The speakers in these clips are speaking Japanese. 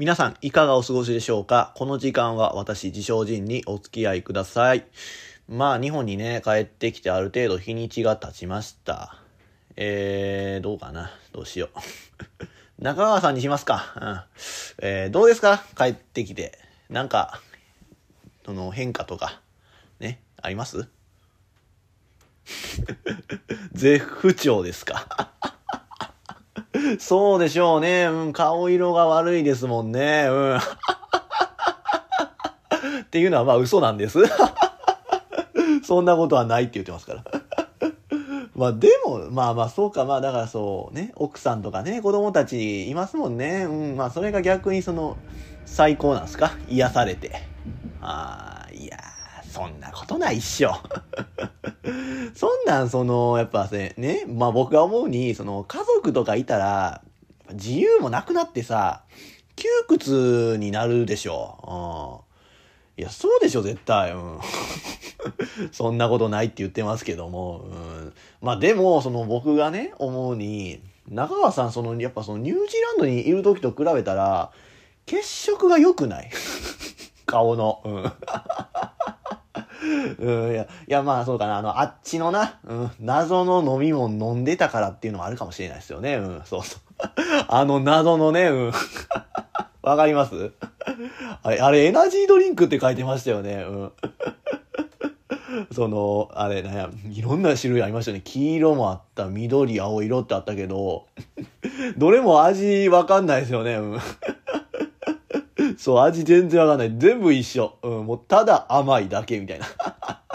皆さん、いかがお過ごしでしょうか？この時間は私、自称人にお付き合いください。まあ、日本にね、帰ってきてある程度日にちが経ちました。えー、どうかな？どうしよう。中川さんにしますか。うん。えー、どうですか？帰ってきて。なんか、その変化とか、ね、あります？絶不調ですか？そうでしょうね。うん、顔色が悪いですもんね。うん。っていうのはまあ嘘なんです。そんなことはないって言ってますから。まあでも、まあまあそうか、まあだからそうね、奥さんとかね、子供たちいますもんね。うん、まあそれが逆にその、最高なんですか？癒されて。ああ、いそんなことないっしょ。そんなん、その、やっぱね、ね、まあ僕が思うに、その、家族とかいたら、自由もなくなってさ、窮屈になるでしょ。うん。いや、そうでしょ、絶対。うん。そんなことないって言ってますけども。うん。まあでも、その僕がね、思うに、中川さん、その、やっぱそのニュージーランドにいる時と比べたら、血色が良くない顔の。うん。うん、いや、いや、まあそうかな。あの、あっちのな、うん、謎の飲み物飲んでたからっていうのもあるかもしれないですよね。うん、そうそう。あの謎のね、うん。わかります？あれ、あれ、エナジードリンクって書いてましたよね。うん。その、あれ、なんや、いろんな種類ありましたね。黄色もあった、緑、青色ってあったけど、どれも味わかんないですよね。うん。そう、味全然わかんない。全部一緒。うん、もうただ甘いだけみたいな。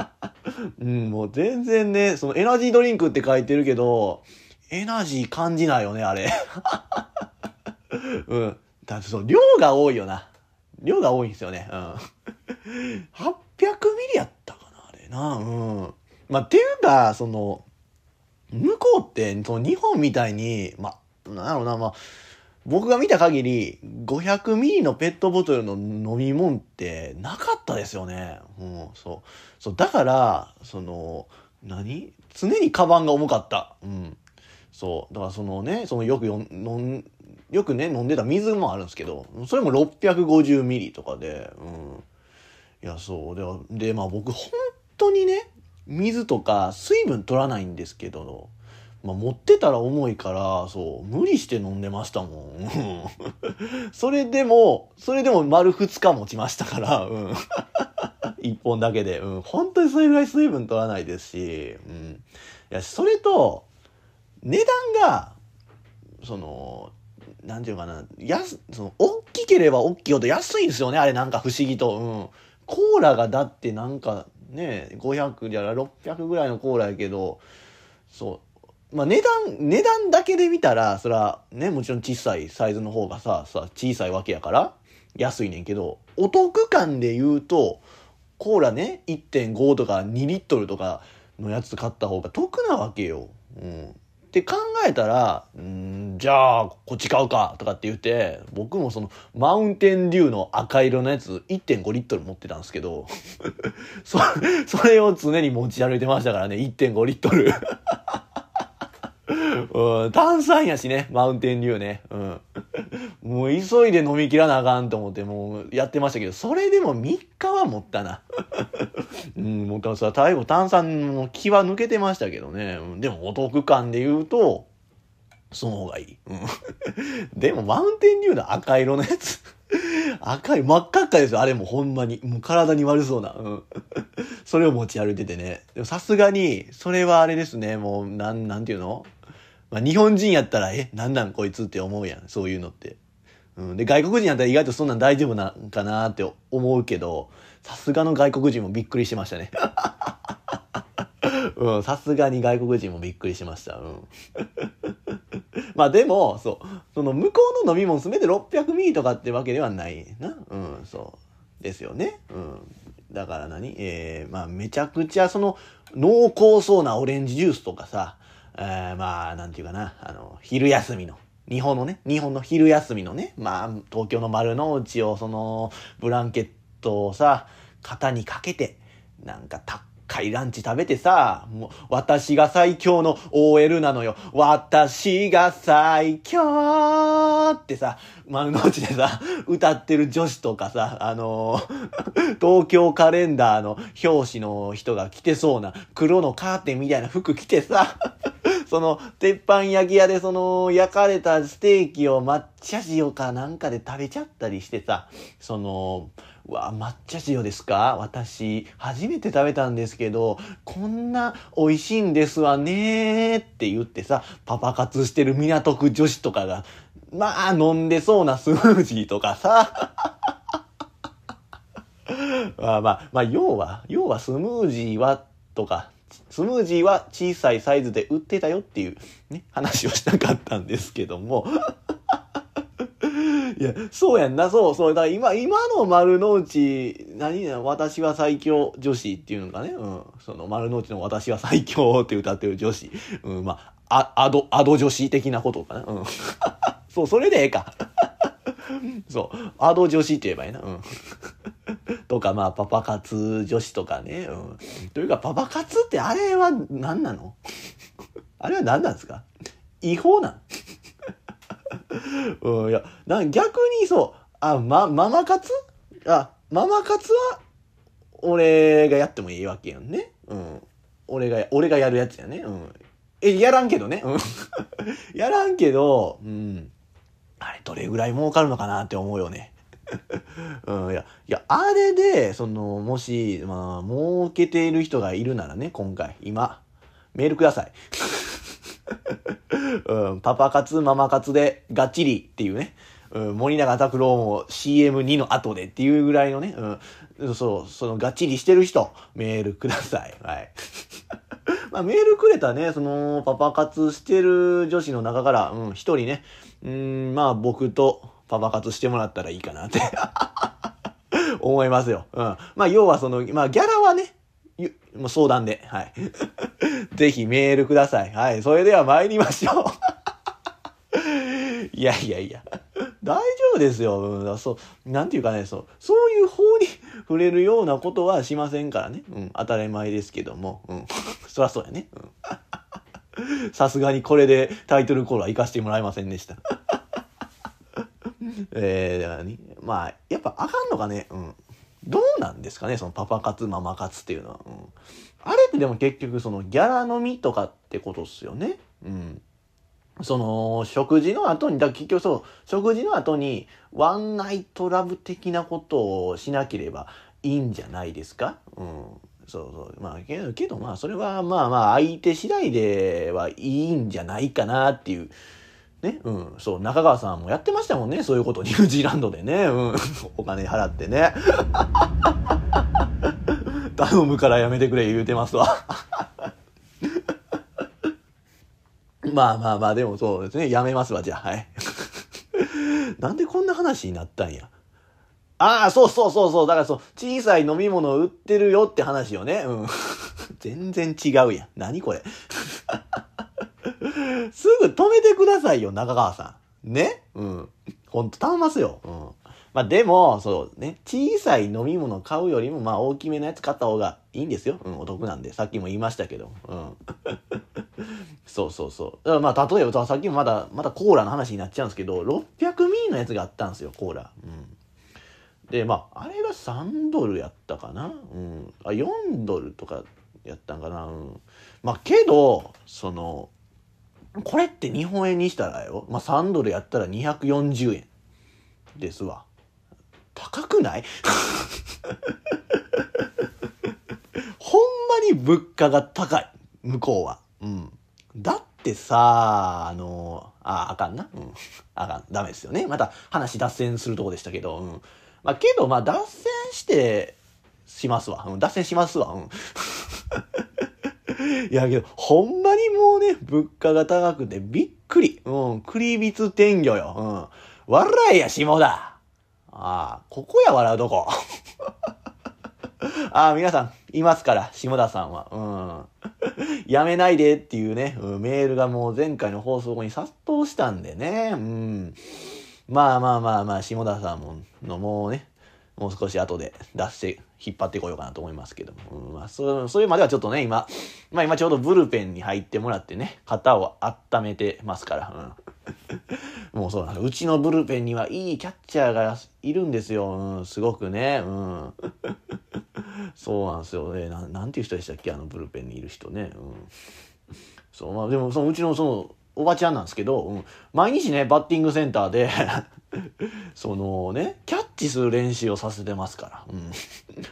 うん、もう全然ね、そのエナジードリンクって書いてるけど、エナジー感じないよね、あれ。うん。だってその量が多いよな。量が多いんですよね。うん。800ミリやったかな、あれな。うん。まあ、っていうか、その、向こうって、その日本みたいに、まあ、なんだろうな、まあ、僕が見た限り、500ミリのペットボトルの飲み物ってなかったですよね。うん、そう。そう、だから、その、何？常にカバンが重かった。うん。そう。だからそのね、そのよくよん、よくね、飲んでた水もあるんですけど、それも650ミリとかで、うん。いや、そう。で、でまあ僕、本当にね、水とか水分取らないんですけど、まあ、持ってたら重いから、そう、無理して飲んでましたもん。それでも、それでも丸2日持ちましたから、うん。1本だけで、うん。本当にそれぐらい水分取らないですし、うん。いや、それと、値段が、その、なんていうかな、安、その、大きければ大きいほど安いんですよね、あれなんか不思議と。うん。コーラがだってなんか、ね、500じゃ600ぐらいのコーラやけど、そう、まあ値段、値段だけで見たら、そら、ね、もちろん小さいサイズの方がさ、さ、小さいわけやから、安いねんけど、お得感で言うと、コーラね、1.5とか2リットルとかのやつ買った方が得なわけよ。うん。って考えたら、んじゃあ、こっち買うか、とかって言って、僕もその、マウンテンデューの赤色のやつ、1.5リットル持ってたんですけど、そ、それを常に持ち歩いてましたからね、1.5リットル。うん、炭酸やしね、マウンテンデューね。うん。もう急いで飲み切らなあかんと思ってもうやってましたけど、それでも3日は持ったな。うん、もうさ、最後炭酸の気は抜けてましたけどね。でもお得感で言うと、その方がいい。うん。でもマウンテンデューの赤色のやつ赤い、真っ赤っかですよ。あれもほんまに。もう体に悪そうな。うん。それを持ち歩いててね。でもさすがに、それはあれですね。もう、なん、なんていうの？まあ、日本人やったら、え、なんなんこいつって思うやん。そういうのって。うん。で、外国人やったら意外とそんなん大丈夫なんかなって思うけど、さすがの外国人もびっくりしましたね。うん、さすがに外国人もびっくりしました。うん。まあでも、そう、その向こうの飲み物すべて600ミリとかってわけではないな。うん、そう。ですよね。うん。だから何？えー、まあめちゃくちゃその濃厚そうなオレンジジュースとかさ、えー、まあ、なんていうかな、あの、昼休みの、日本のね、日本の昼休みのね、まあ、東京の丸の内を、その、ブランケットをさ、肩にかけて、なんか、たっかいランチ食べてさ、もう、私が最強の OL なのよ。私が最強ってさ、丸の内でさ、歌ってる女子とかさ、あのー 東京カレンダーの表紙の人が着てそうな黒のカーテンみたいな服着てさ、その、鉄板焼き屋でその、焼かれたステーキを抹茶塩かなんかで食べちゃったりしてさ、その、うわ、抹茶塩ですか？私、初めて食べたんですけど、こんな美味しいんですわねーって言ってさ、パパ活してる港区女子とかが、まあ、飲んでそうなスムージーとかさ、まあまあ、まあ、要は、要はスムージーは、とか、スムージーは小さいサイズで売ってたよっていうね、話をしたかったんですけども。いや、そうやんな、そうそう。だから今、今の丸の内、何や、私は最強女子っていうのかね。うん。その丸の内の私は最強って歌ってる女子。うん、まあ、あ、アド、アド女子的なことかな。うん。そう、それでええか。そう。アド女子って言えばいいな。うん。とか、まあ、パパ活女子とかね。うん。というか、パパ活ってあれは何なの？あれは何なんですか？違法なん？うん、いや、な逆にそう、あ、ま、ママ活？あ、ママ活は、俺がやってもいいわけやんね。うん。俺が、俺がやるやつやね。うん。え、やらんけどね。うん。やらんけど、うん。あれ、どれぐらい儲かるのかなって思うよね。うん、いや、いや、あれで、その、もし、まあ、儲けている人がいるならね、今回、今、メールください。うん、パパ活、ママ活で、がっちりっていうね。うん、森永拓郎も CM2 の後でっていうぐらいのね、うん、そう、そのがっちりしてる人、メールください。はい。まあ、メールくれたね、その、パパ活してる女子の中から、うん、一人ね、うん、まあ僕とパパ活してもらったらいいかなって 思いますよ。うん。まあ要はその、まあギャラはね、もう相談で、はい。ぜひメールください。はい。それでは参りましょう。いやいやいや。大丈夫ですよ。うん、そう、なんていうかね、そう、そういう法に触れるようなことはしませんからね。うん、当たり前ですけども。うん。そりゃそうやね。うん。さすがにこれでタイトルコールは行かせてもらえませんでした。えー、何？まあ、やっぱあかんのかね？うん。どうなんですかね、そのパパ活、ママ活っていうのは。うん。あれってでも結局そのギャラ飲みとかってことっすよね？うん。その、食事の後に、だ結局そう、食事の後に、ワンナイトラブ的なことをしなければいいんじゃないですか？うん。そうそう。まあ、けど、けどまあ、それはまあまあ、相手次第ではいいんじゃないかなっていう。ね、うん、そう、中川さんもやってましたもんね、そういうこと、ニュージーランドでね、うん、お金払ってね。頼むからやめてくれ言うてますわ。まあまあまあ、でもそうですね。やめますわ、じゃあ。はい。なんでこんな話になったんや。ああ、そうそうそうそう。だからそう、小さい飲み物売ってるよって話よね。うん。全然違うやん。何これ。すぐ止めてくださいよ、中川さん。ね？うん。ほんと頼ますよ。うん。まあでも、そうね、小さい飲み物買うよりも、まあ大きめのやつ買った方がいいんですよ。うん、お得なんで。さっきも言いましたけど。うん。そうそうそう。だからまあ例えば、さっきもまだ、まだコーラの話になっちゃうんですけど、600ミリのやつがあったんですよ、コーラ。うん。で、まあ、あれが3ドルやったかな。うん。あ、4ドルとかやったんかな。うん。まあけど、その、これって日本円にしたらよ。まあ3ドルやったら240円ですわ。高くない？ほんまに物価が高い。向こうは。うん。だってさ、あの、あ、あかんな？うん。あかん。ダメですよね。また話脱線するとこでしたけど。うん。まあけど、まあ脱線して、しますわ。うん。脱線しますわ。うん。いやけど、ほんまにもうね、物価が高くてびっくり。うん。クリビツ天魚よ。うん。笑えや、下田。ああ、ここや笑うとこ。ああ、皆さん、いますから、下田さんは。うん。やめないでっていうね、うんメールがもう前回の放送後に殺到したんでね。うん。まあまあまあまあ、下田さんも、のもうね、もう少し後で出して引っ張ってこようかなと思いますけども。うん、まあ、そう、そういうまではちょっとね、今、まあ今ちょうどブルペンに入ってもらってね、肩を温めてますから。うん、もうそうなんうちのブルペンにはいいキャッチャーがいるんですよ。うん、すごくね。うん。そうなんですよね。ななんていう人でしたっけ？あのブルペンにいる人ね。うん。そう、まあでもそのうちのその、おばちゃんなんですけど、うん、毎日ね、バッティングセンターで そのね、キャッチする練習をさせてますから。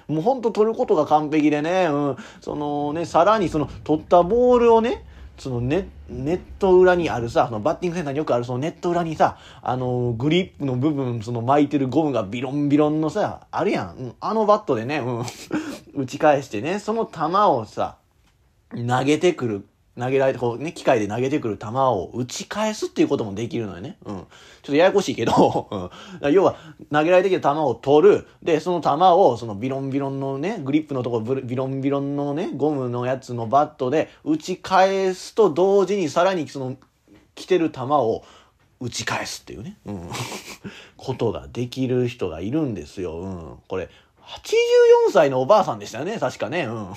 うん、もうほんと取ることが完璧でね、うん、そのね、さらにその取ったボールをね、そのネネット裏にあるさ、そのバッティングセンターによくあるそのネット裏にさ、あのグリップの部分、その巻いてるゴムがビロンビロンのさ、あるやん。うん、あのバットでね、うん、打ち返してね、その球をさ、投げてくる投げられて、こうね、機械で投げてくる球を打ち返すっていうこともできるのよね。うん。ちょっとややこしいけど、うん。要は、投げられてきた球を取る。で、その球を、そのビロンビロンのね、グリップのところ、ビロンビロンのね、ゴムのやつのバットで打ち返すと同時に、さらにその、来てる球を打ち返すっていうね。うん。ことができる人がいるんですよ。うん。これ、84歳のおばあさんでしたよね、確かね。うん。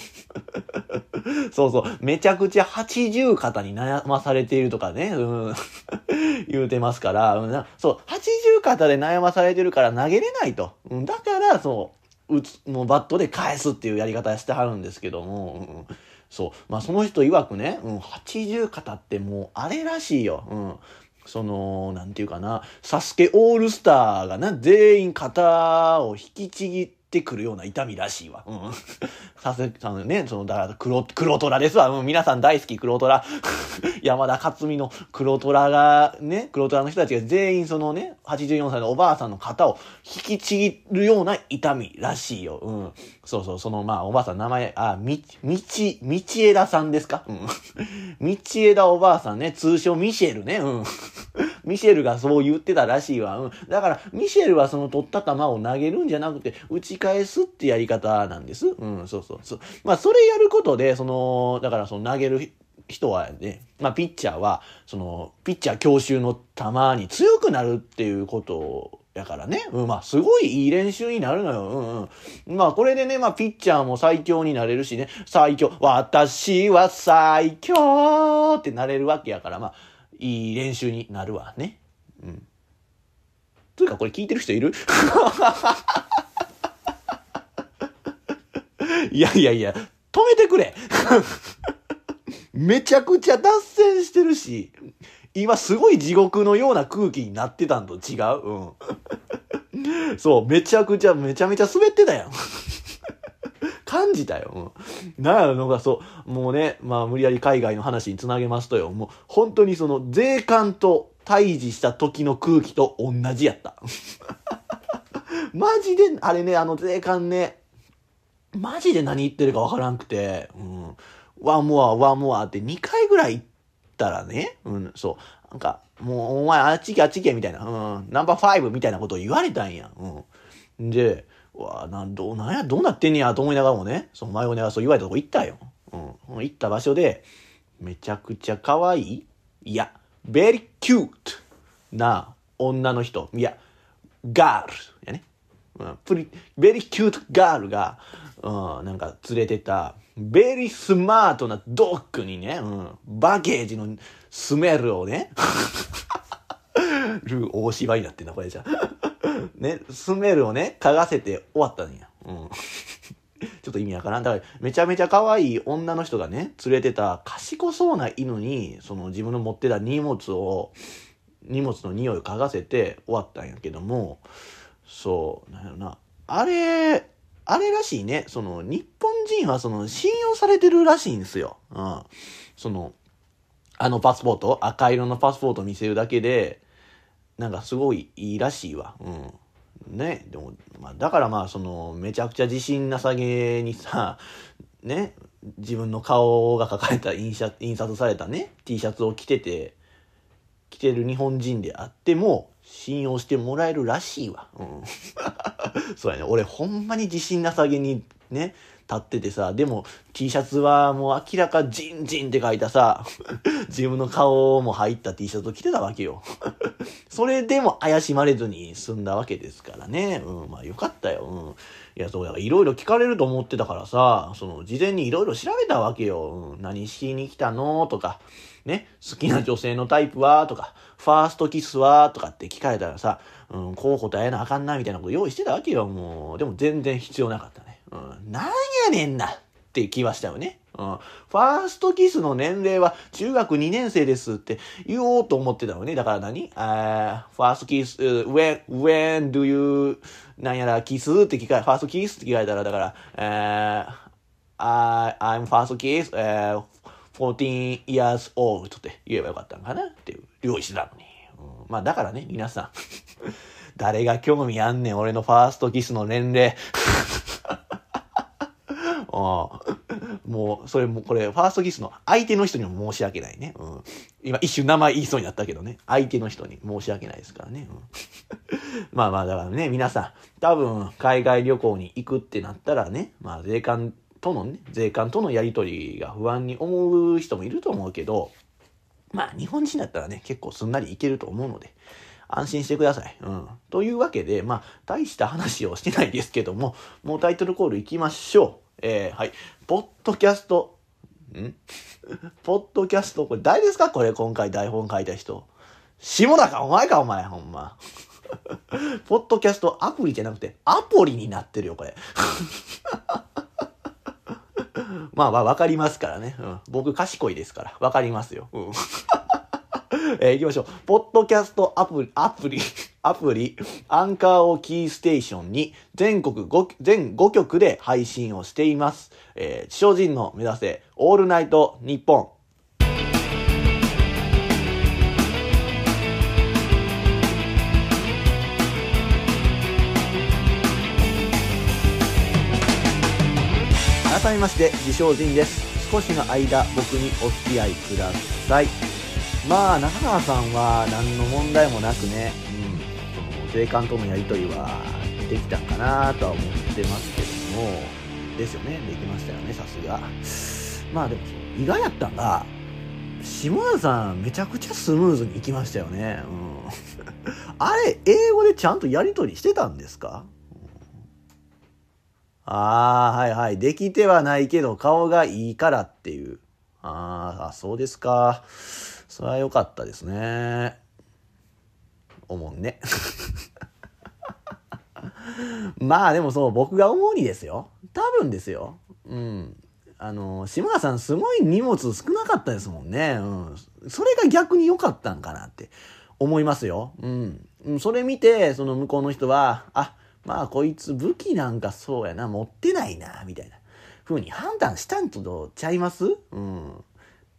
そうそう。めちゃくちゃ80肩に悩まされているとかね、うん。言うてますから、うん、そう、80肩で悩まされてるから投げれないと。うん、だから、そう、打つ、もうバットで返すっていうやり方してはるんですけども、うん、そう。まあ、その人曰くね、うん、80肩ってもうあれらしいよ。うん。その、なんていうかな、サスケオールスターがな、全員肩を引きちぎってくるような痛みらしいわ。うん。させ、あのね、その、だから黒、黒虎ですわ。うん、皆さん大好き黒虎。山田勝美の黒虎が、ね、黒虎の人たちが全員そのね、84歳のおばあさんの肩を引きちぎるような痛みらしいよ。うん。そうそう、その、まあ、おばあさん名前、あ、み、みち、みちえださんですか？うん。みちえだおばあさんね、通称ミシェルね。うん。ミシェルがそう言ってたらしいわ。うん。だから、ミシェルはその取った球を投げるんじゃなくて、打ち返すってやり方なんです。うん、そうそうそう。まあ、それやることで、その、だからその投げる人はね、まあ、ピッチャーは、その、ピッチャー強襲の球に強くなるっていうことをやからね。うん、まあ、すごいいい練習になるのよ。うんうん。まあ、これでね、まあ、ピッチャーも最強になれるしね、最強、私は最強ってなれるわけやから、まあ、いい練習になるわね。うん。というか、これ聞いてる人いる？いやいやいや、止めてくれ めちゃくちゃ脱線してるし、今すごい地獄のような空気になってたんと違う？うん。そう、めちゃくちゃ、めちゃめちゃ滑ってたやん。感じたよ。うん。なんやのがそう、もうね、まあ無理やり海外の話につなげますとよ、もう本当にその税関と対峙した時の空気と同じやった。マジで、あれね、あの税関ね、マジで何言ってるかわからんくて、うん。ワンモア、ワンモアって2回ぐらい言ってたらね、うん、そう。なんか、もう、お前、あっち行け、あっち行け、みたいな、うん、ナンバーファイブみたいなことを言われたんや。うん。で、わなん、どう、なんや、どうなってんねやと思いながらもね、その前をね、そう言われたとこ行ったよ。うん。行った場所で、めちゃくちゃ可愛いいや、very cute な女の人。いや、ガールやね。うん、プリ、very cute ガールが、うん、なんか連れてた、ベリースマートなドッグにね、うん、バゲージのスメルをね、る大芝居になってな、これじゃ。ね、スメルをね、嗅がせて終わったんや。うん。ちょっと意味わからん。だから、めちゃめちゃ可愛い女の人がね、連れてた賢そうな犬に、その自分の持ってた荷物を、荷物の匂いを嗅がせて終わったんやけども、そう、なんやろな。あれ、あれらしいね。その、日本人はその、信用されてるらしいんですよ。うん。その、あのパスポート、赤色のパスポート見せるだけで、なんかすごいいいらしいわ。うん。ね。でも、まあ、だからまあ、その、めちゃくちゃ自信なさげにさ、ね、自分の顔が描かれた印刷、印刷されたね、T シャツを着てて、着てる日本人であっても、信用してもらえるらしいわ。うん。そうやね。俺ほんまに自信なさげにね、立っててさ、でも T シャツはもう明らかジンジンって書いたさ、自分の顔も入った T シャツを着てたわけよ。それでも怪しまれずに済んだわけですからね。うん、まあよかったよ。うん。いや、そうだいろいろ聞かれると思ってたからさ、その事前にいろいろ調べたわけよ。うん、何しに来たのとか、ね、好きな女性のタイプはとか、ファーストキスはとかって聞かれたらさ、うん、こう答えなあかんなみたいなこと用意してたわけよ。もう、でも全然必要なかった。うん、なんやねんなって気はしたよね。うん。ファーストキスの年齢は中学2年生ですって言おうと思ってたのね。だから何？あファーストキス、when, when do you, なんやら、キスって聞かれ、ファーストキスって聞かれたら、だから、えー、I'm first kiss, uh, 14 years old って言えばよかったんかなっていう、用意してたのに。うん、まあだからね、皆さん。誰が興味あんねん、俺のファーストキスの年齢。もう、それも、これ、ファーストキスの相手の人にも申し訳ないね。うん。今、一瞬名前言いそうになったけどね。相手の人に申し訳ないですからね。うん、まあまあ、だからね、皆さん、多分、海外旅行に行くってなったらね、まあ、税関とのね、税関とのやりとりが不安に思う人もいると思うけど、まあ、日本人だったらね、結構すんなりいけると思うので、安心してください。うん。というわけで、まあ、大した話をしてないですけども、もうタイトルコール行きましょう。えー、はい。ポッドキャスト、ん？ポッドキャスト、これ誰ですか？これ今回台本書いた人。下田かお前かお前、ほんま。ポッドキャストアプリじゃなくて、アポリになってるよ、これ。まあまあ、わかりますからね。うん。僕賢いですから。わかりますよ。うん。えー、行きましょう。ポッドキャストアプリ、アプリ、アプリ、アンカーをキーステーションに全国5、全5局で配信をしています。えー、地上人の目指せ、オールナイト日本。改めまして、自称人です。少しの間、僕にお付き合いください。まあ、中川さんは何の問題もなくね、うん、その税関とのやり取りはできたかなとは思ってますけども、ですよね、できましたよね、さすが。まあでも、意外やったんが、下田さんめちゃくちゃスムーズにいきましたよね。うん、あれ、英語でちゃんとやり取りしてたんですか、ああ、はいはい。できてはないけど顔がいいからっていう。ああ、そうですか。それは良かったですね。思うね。まあでもそう、僕が思うにですよ。多分ですよ。うん。あの、島田さんすごい荷物少なかったですもんね。うん。それが逆に良かったんかなって思いますよ。うん。それ見て、その向こうの人は、あ、まあこいつ武器なんかそうやな、持ってないな、みたいな風に判断したんとちゃいます？うん。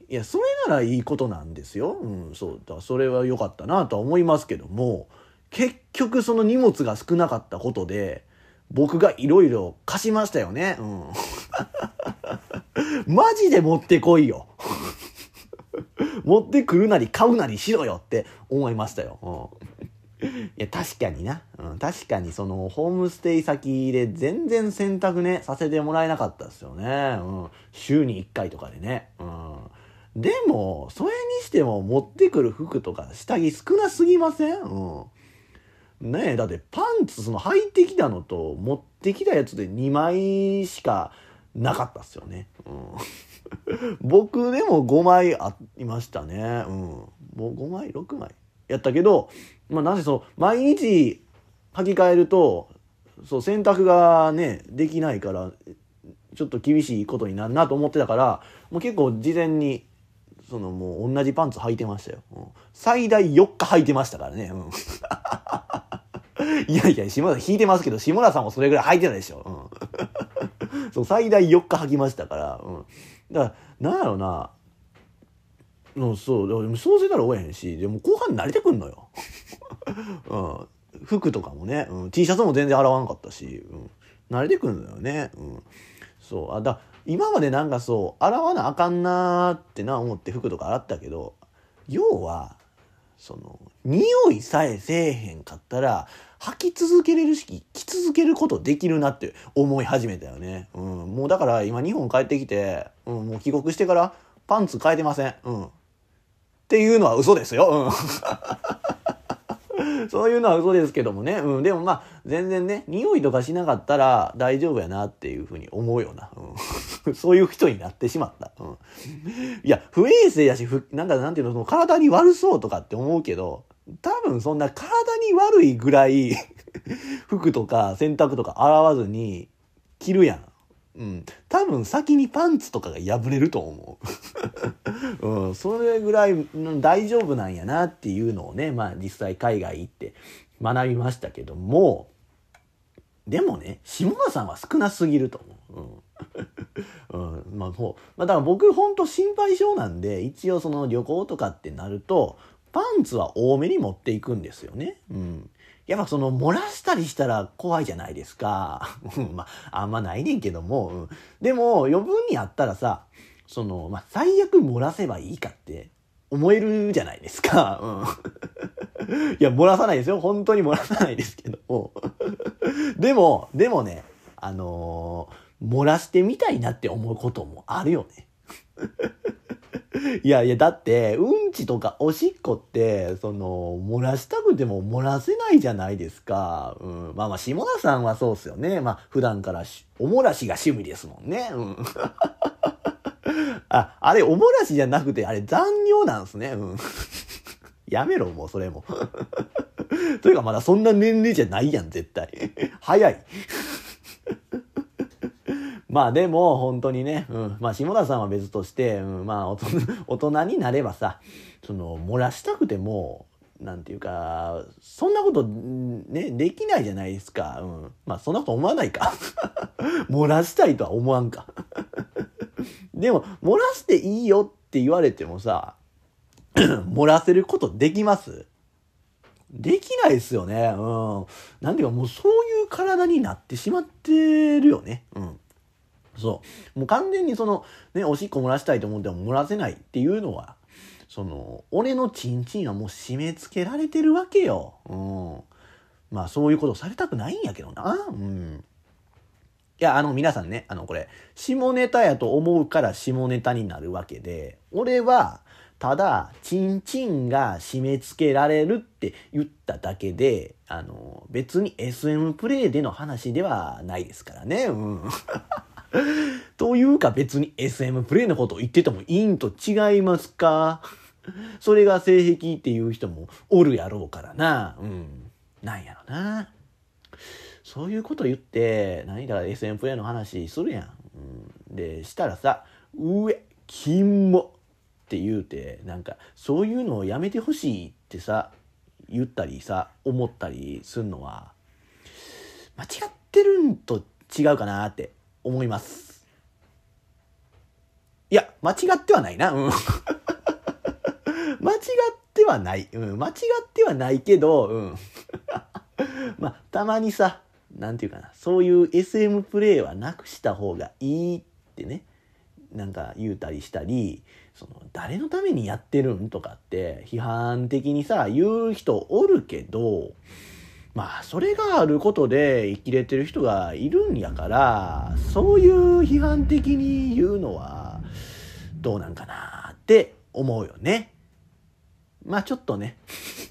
いや、それならいいことなんですよ。うん、そうだ。それは良かったなとは思いますけども、結局その荷物が少なかったことで、僕がいろいろ貸しましたよね。うん。マジで持ってこいよ。持ってくるなり買うなりしろよって思いましたよ。うん、いや、確かにな。うん、確かにそのホームステイ先で全然選択ね、させてもらえなかったですよね。うん。週に1回とかでね。うん。でも、それにしても持ってくる服とか下着少なすぎません？うん。ねえ、だってパンツその履いてきたのと持ってきたやつで2枚しかなかったっすよね。うん。僕でも5枚ありましたね。うん。もう5枚 ?6 枚やったけど、まあなぜその、毎日履き替えると、そう、洗濯がね、できないから、ちょっと厳しいことになるなと思ってたから、もう結構事前にそのもう同じパンツ履いてましたよ。うん、最大4日履いてましたからね。うん、いやいや、下田引いてますけど、下田さんもそれぐらい履いてたでしょ。うん、そう最大4日履きましたから。うん、だから、なんやろうな。うん、そう、でもそうせたら終えへんし、でも後半慣れてくんのよ。うん、服とかもね、うん、T シャツも全然洗わなかったし、うん、慣れてくんのよね。うん、そう、あ、だ今までなんかそう洗わなあかんなーってな思って服とか洗ったけど要はその匂いさえせえへんかったら履き続けれるし、着続けることできるなって思い始めたよね。うん。もうだから今日本帰ってきて、うん、もう帰国してからパンツ変えてません。うん。っていうのは嘘ですよ。うん。そういうのは嘘ですけどもね。うん。でもまあ、全然ね、匂いとかしなかったら大丈夫やなっていうふうに思うよな。うん。そういう人になってしまった。うん。いや、不衛生やし、ふ、なんかなんていうの、その体に悪そうとかって思うけど、多分そんな体に悪いぐらい 服とか洗濯とか洗わずに着るやん。うん。多分先にパンツとかが破れると思う。うん。それぐらい大丈夫なんやなっていうのをね、まあ実際海外行って学びましたけども、でもね、下田さんは少なすぎると思う。うん。うん、まあもう、まあだから僕ほんと心配性なんで、一応その旅行とかってなると、パンツは多めに持っていくんですよね。うん。やっぱその漏らしたりしたら怖いじゃないですか。まあ、あんまないねんけども。うん、でも余分にあったらさ、その、まあ、最悪漏らせばいいかって思えるじゃないですか。うん。いや、漏らさないですよ。本当に漏らさないですけども。でも、でもね、あのー、漏らしてみたいなって思うこともあるよね。いやいや、だって、うんちとかおしっこって、その、漏らしたくても漏らせないじゃないですか。うん。まあまあ、下田さんはそうっすよね。まあ、普段からおもらしが趣味ですもんね。うん。あ、あれ、おもらしじゃなくて、あれ、残尿なんすね。うん。やめろ、もう、それも。というか、まだそんな年齢じゃないやん、絶対。早い。まあでも本当にね、うん、まあ下田さんは別として、うん、まあ大人 になればさ、その漏らしたくても、なんていうか、そんなことね、できないじゃないですか。うん。まあそんなこと思わないか。漏らしたいとは思わんか。でも、漏らしていいよって言われてもさ、漏らせることできます？できないですよね。うん。なんていうかもうそういう体になってしまってるよね。うん。そう。もう完全にその、ね、おしっこ漏らしたいと思っても漏らせないっていうのは、その、俺のチンチンはもう締め付けられてるわけよ。うん。まあそういうことされたくないんやけどな。うん。いや、あの皆さんね、あのこれ、下ネタやと思うから下ネタになるわけで、俺は、ただ、チンチンが締め付けられるって言っただけで、あの、別に SM プレイでの話ではないですからね。うん。というか別に SM プレイのことを言っててもいいんと違いますか？それが性癖っていう人もおるやろうからな。うん。なんやろな。そういうこと言って、何だ SM プレイの話するやん。うん、で、したらさ、うえ、金もって言うて、なんか、そういうのをやめてほしいってさ、言ったりさ、思ったりすんのは、間違ってるんと違うかなって思います。いや、間違ってはないな。うん。間違ってはない。うん。間違ってはないけど、うん。まあ、たまにさ、なんていうかな、そういう SM プレイはなくした方がいいってね、なんか言うたりしたり、その、誰のためにやってるんとかって批判的にさ、言う人おるけど、まあ、それがあることで生きれてる人がいるんやから、そういう批判的に言うのは、どうなんかなって思うよね。まあちょっとね、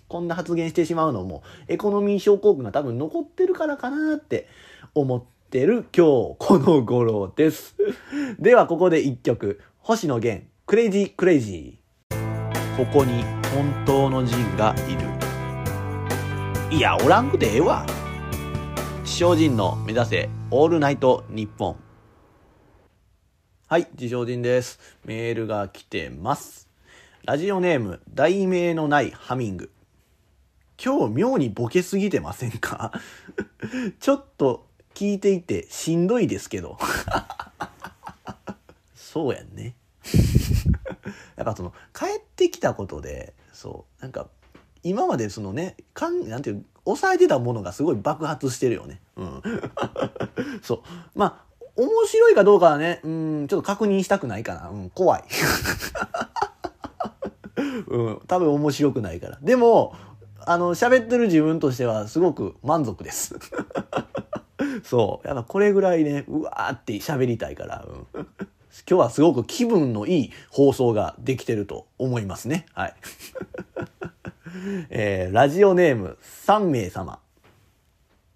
こんな発言してしまうのも、エコノミー症候群が多分残ってるからかなって思ってる今日この頃です。ではここで一曲、星野源、 Crazy Crazy。ここに本当の人がいる。いや、おらんくてええわ。自称仁の目指せオールナイトニッポン。はい、地上人です。メールが来てます。ラジオネーム、題名のないハミング。今日妙にボケすぎてませんか？ちょっと聞いていてしんどいですけど。そうやんね。やっぱその、帰ってきたことで、そう、なんか今までそのね、かん、なんていう、抑えてたものがすごい爆発してるよね。うん。そう。まあ、面白いかどうかはね、うん、ちょっと確認したくないかな。うん、怖い。うん、多分面白くないから。でも、あの、喋ってる自分としてはすごく満足です。そう。やっぱこれぐらいね、うわーって喋りたいから、うん、今日はすごく気分のいい放送ができてると思いますね。はい。えーラジオネーム3名様。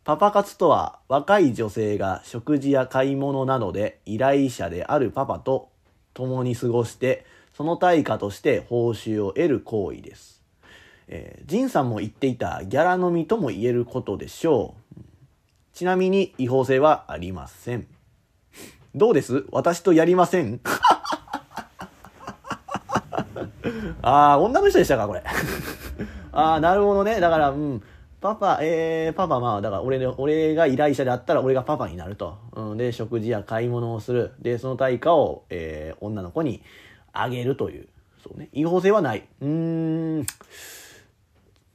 パパ活とは若い女性が食事や買い物などで依頼者であるパパと共に過ごしてその対価として報酬を得る行為です。えー、ジンさんも言っていたギャラ飲みとも言えることでしょう。ちなみに違法性はありません。どうです？私とやりません？ああ、女の人でしたかこれ。ああ、なるほどね。だから、うん。パパ、えー、パパ、まあ、だから俺で、俺が依頼者であったら俺がパパになると。うん。で、食事や買い物をする。で、その対価を、えー、女の子にあげるという。そうね。違法性はない。うーん。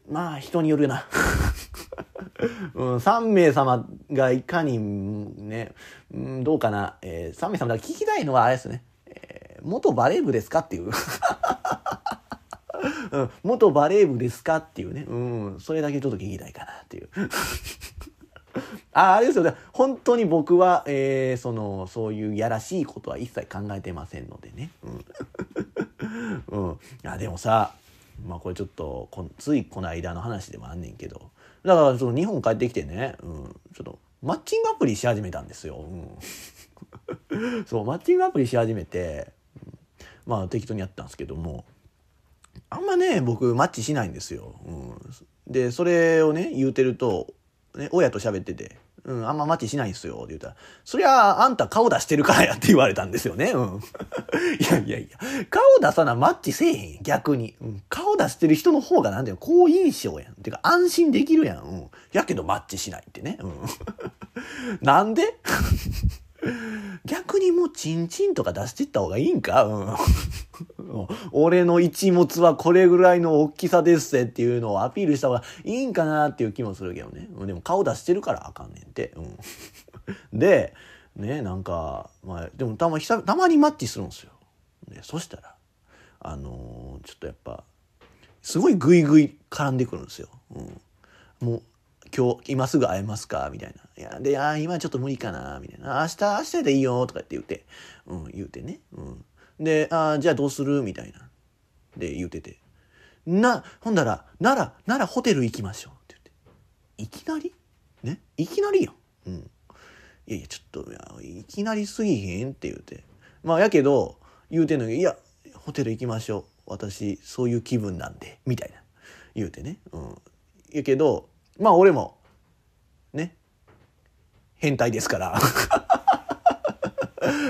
まあ、人によるな。うん、3名様がいかに、ね、うん、どうかな。えー、3名様だから聞きたいのはあれですね。えー元バレー部ですかっていう。うん、元バレー部ですかっていうね。うん、それだけちょっと聞きたいかなっていう。あ、あれですよね。本当に僕は、えー、その、そういうやらしいことは一切考えてませんのでね。うん。うん。いや、でもさ、まあこれちょっとこ、ついこの間の話でもあんねんけど、だからその日本帰ってきてね、うん、ちょっと、マッチングアプリし始めたんですよ。うん。そう、マッチングアプリし始めて、まあ適当にやったんですけども、あんまね、僕マッチしないんですよ。うん、で、それをね、言うてると、ね、親と喋ってて、うん、あんまマッチしないんですよ、って言ったら、そりゃあんた顔出してるからやって言われたんですよね。うん。いやいやいや、顔出さなマッチせえへんやん逆に。うん、顔出してる人の方がなんだよ、好印象やん。てか安心できるやん。うん。やけどマッチしないってね。うん。なんで？逆にもうチンチンとか出していった方がいいんか？うん。俺の一物はこれぐらいの大きさですぜっていうのをアピールした方がいいんかなっていう気もするけどね。でも顔出してるからあかんねんて。うん。で、ね、なんか、まあ、でもたま久たまにマッチするんですよ。でそしたら、あのーちょっとやっぱ、すごいグイグイ絡んでくるんですよ。うん。もう、今日、今すぐ会えますか？みたいな。いや、で、あー今ちょっと無理かなみたいな。明日、明日でいいよとかって言って、うん、言うてね。うん。で、あーじゃあどうする？みたいな。で、言うてて。な、ほんだら、なら、ならホテル行きましょうって言って。いきなり？ね？いきなりやん。うん。いやいや、ちょっと、いや、いきなりすぎへんって言うて。まあ、やけど、言うてんのに、いや、ホテル行きましょう。私、そういう気分なんで、みたいな。言うてね。うん。やけど、まあ、俺も、ね、変態ですから。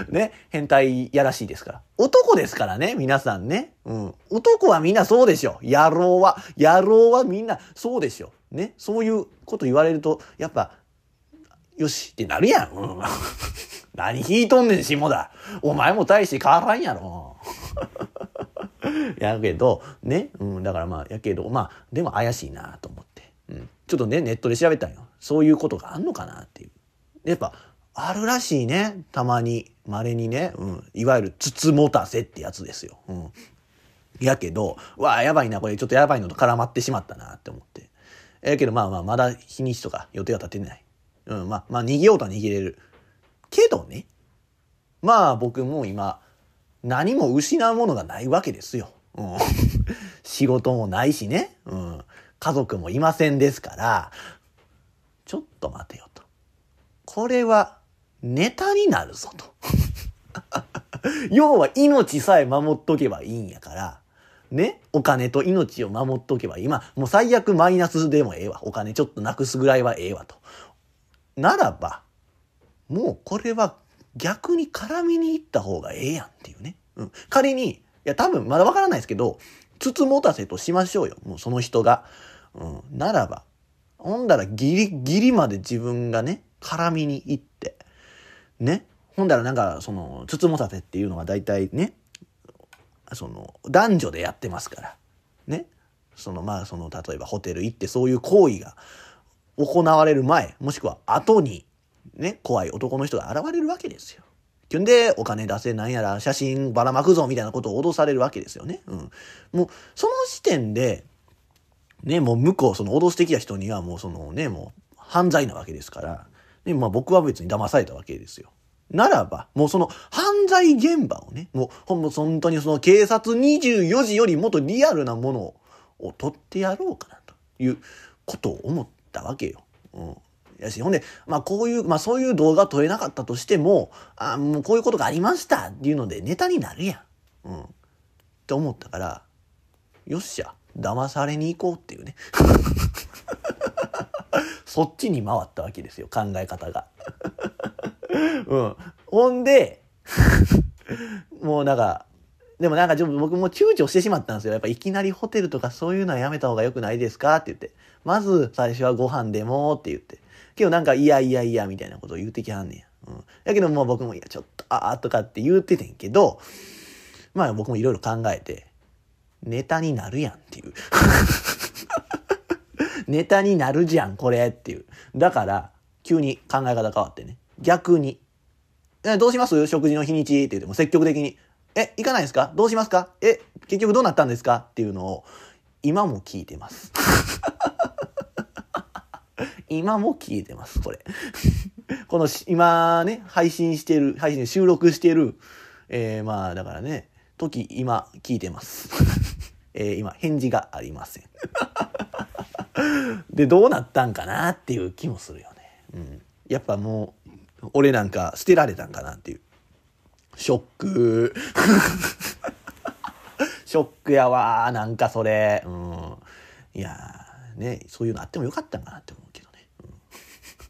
ね、変態やらしいですから。男ですからね、皆さんね。うん。男はみんなそうでしょ。野郎は、野郎はみんなそうでしょ。ね。そういうこと言われると、やっぱ、よしってなるやん。うん、何引いとんねん、下田。お前も大して変わらんやろ。やけど、ね。うん、だからまあ、やけど、まあ、でも怪しいなと思って。うん。ちょっとね、ネットで調べたんよ。そういうことがあんのかなっていう。やっぱ、あるらしいね。たまに、稀にね。うん。いわゆる、つつもたせってやつですよ。うん。やけど、わあ、やばいな、これちょっとやばいのと絡まってしまったなって思って。やけど、まあまあ、まだ日にちとか予定は立てない。うん、まあ、まあ、逃げようとは逃げれる。けどね。まあ、僕も今、何も失うものがないわけですよ。うん。仕事もないしね。うん。家族もいませんですから、ちょっと待てよと。これは、ネタになるぞと。要は命さえ守っとけばいいんやから、ね、お金と命を守っとけばいい。まあ、もう最悪マイナスでもええわ。お金ちょっとなくすぐらいはええわと。ならば、もうこれは逆に絡みに行った方がええやんっていうね。うん。仮に、いや多分まだわからないですけど、つつもたせとしましょうよ。もうその人が。うん。ならば、ほんだらギリギリまで自分がね、絡みに行って、ね。ほんだらなんか、その、つつもたせっていうのは大体ね、その、男女でやってますから。ね。その、まあ、その、例えばホテル行ってそういう行為が行われる前、もしくは後に、ね、怖い男の人が現れるわけですよ。きゅんで、お金出せなんやら、写真ばらまくぞみたいなことを脅されるわけですよね。うん。もう、その時点で、ね、もう向こう、その脅してきた人にはもうそのね、もう犯罪なわけですから、ね、まあ僕は別に騙されたわけですよ。ならば、もうその犯罪現場をね、もうほんも本当にその警察24時よりもっとリアルなものを取ってやろうかなということを思ったわけよ。うん。やし、ほんで、まあこういう、まあそういう動画撮れなかったとしても、あもうこういうことがありましたっていうのでネタになるやん。うん。って思ったから、よっしゃ、騙されに行こうっていうね。そっちに回ったわけですよ、考え方が。うん。ほんで、もうなんか、でもなんか僕も躊躇してしまったんですよ。やっぱいきなりホテルとかそういうのはやめた方が良くないですかって言って。まず最初はご飯でもって言って。けどなんかいやいやいやみたいなことを言うてきはんねん。うん。やけどもう僕もいやちょっとああとかって言うててんけど、まあ僕もいろいろ考えて、ネタになるやんっていう。ネタになるじゃん、これっていう。だから、急に考え方変わってね。逆に。え、どうします？食事の日にちって言っても積極的に。え、行かないですか？どうしますか？え、結局どうなったんですか？っていうのを、今も聞いてます。今も聞いてます、これ。この今ね、配信してる、配信収録してる、えー、まあだからね、時今聞いてます。えー、今返事がありません。で、どうなったんかな？っていう気もするよね。うん。やっぱもう、俺なんか捨てられたんかな？っていう。ショック。ショックやわなんかそれ。うん。いやね、そういうのあってもよかったんかなって思うけどね。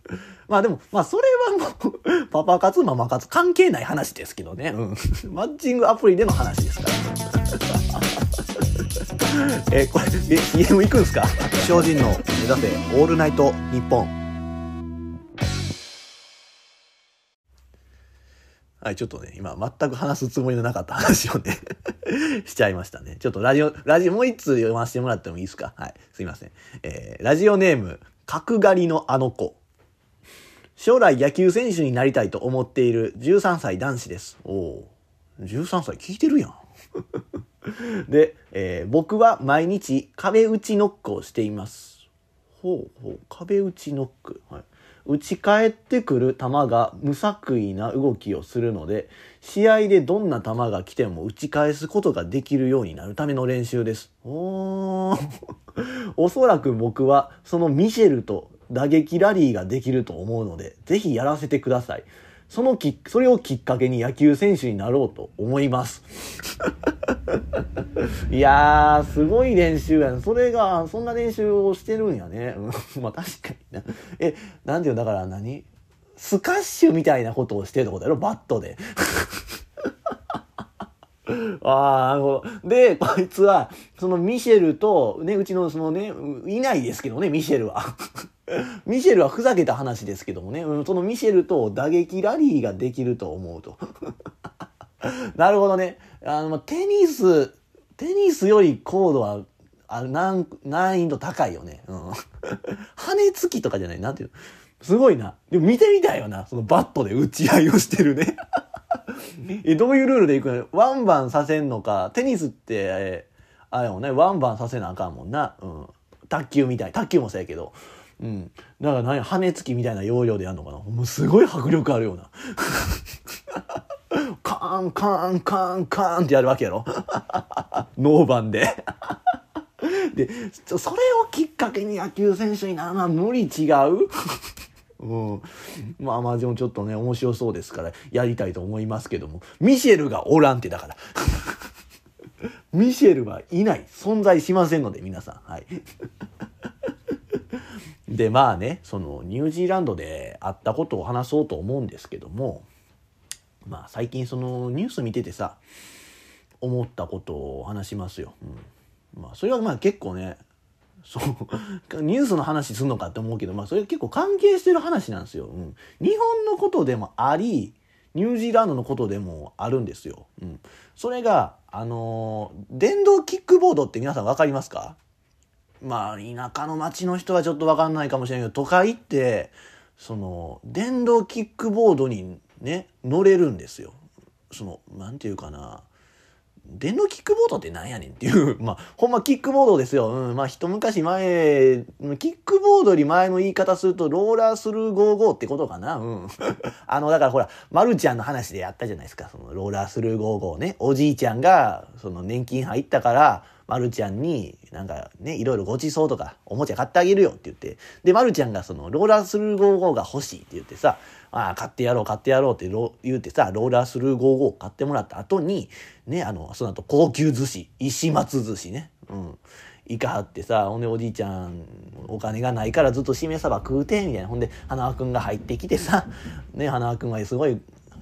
うん、まあでも、まあそれはもう、パパ活、ママ活関係ない話ですけどね。うん。マッチングアプリでの話ですから。え、これ、え、CM 行くんすか？精進の目指せオールナイトニッはい、ちょっとね、今全く話すつもりのなかった話をね しちゃいましたね。ちょっとラジオ、ラジオ、もう一通読ませてもらってもいいですか？はい、すいません。えー、ラジオネーム、角刈りのあの子。将来野球選手になりたいと思っている13歳男子です。おお13歳聞いてるやん。で、えー、僕は毎日壁打ちノックをしています。ほうほう、壁打ちノック。はい。打ち返ってくる球が無作為な動きをするので、試合でどんな球が来ても打ち返すことができるようになるための練習です。お おそらく僕はそのミシェルと打撃ラリーができると思うので、ぜひやらせてください。そのき、それをきっかけに野球選手になろうと思います。いやー、すごい練習やん。それが、そんな練習をしてるんやね。まあ確かにな。え、なんていうだから何？スカッシュみたいなことをしてるってことやろ？バットで。ああ、なるほど。で、こいつは、そのミシェルと、ね、うちのそのね、いないですけどね、ミシェルは。ミシェルはふざけた話ですけどもね、そのミシェルと打撃ラリーができると思うと。なるほどね。あの、テニス、テニスより高度は、あ難、難易度高いよね。うん。羽根つきとかじゃないなんていうの？すごいな。でも見てみたいよな。そのバットで打ち合いをしてるね。え、どういうルールでいくの？ワンバンさせんのか？テニスって、えあれもね、ワンバンさせなあかんもんな。うん。卓球みたい。卓球もそうやけど。うん。だから何羽根つきみたいな要領でやんのかな？もうすごい迫力あるような。カーン、カーン、カーン、カーンってやるわけやろ？ノーバンで で、それをきっかけに野球選手になるのは無理違う？うん。まあまあでもちょっとね、面白そうですからやりたいと思いますけども。ミシェルがおらんってだから。ミシェルはいない。存在しませんので、皆さん。はい。で、まあね、そのニュージーランドであったことを話そうと思うんですけども、まあ最近そのニュース見ててさ、思ったことを話しますよ。うん。まあそれはまあ結構ね、そう、ニュースの話すんのかって思うけど、まあそれ結構関係してる話なんですよ。うん。日本のことでもあり、ニュージーランドのことでもあるんですよ。うん。それが、あのー、電動キックボードって皆さん分かりますか？まあ田舎の町の人はちょっと分かんないかもしれないけど都会ってその電動キックボードにね乗れるんですよ。そのなんていうかな電動キックボードってなんやねんっていう。まあ、ほんまキックボードですよ。うん。まあ、一昔前、キックボードより前の言い方すると、ローラースルー55ってことかな。うん。あの、だからほら、まるちゃんの話でやったじゃないですか。その、ローラースルー55ね。おじいちゃんが、その、年金入ったから、まるちゃんに、なんかね、いろいろごちそうとか、おもちゃ買ってあげるよって言って、で、まるちゃんがその、ローラースルー55が欲しいって言ってさ、ああ、買ってやろう、買ってやろうって言ってさ、ローラースルー55買ってもらった後に、ね、あの、その後、高級寿司、石松寿司ね、うん。いかはってさ、ほんでおじいちゃん、お金がないからずっとしめ鯖食うて、みたいな。ほんで、花輪くんが入ってきてさ、ね、花輪くんがすごい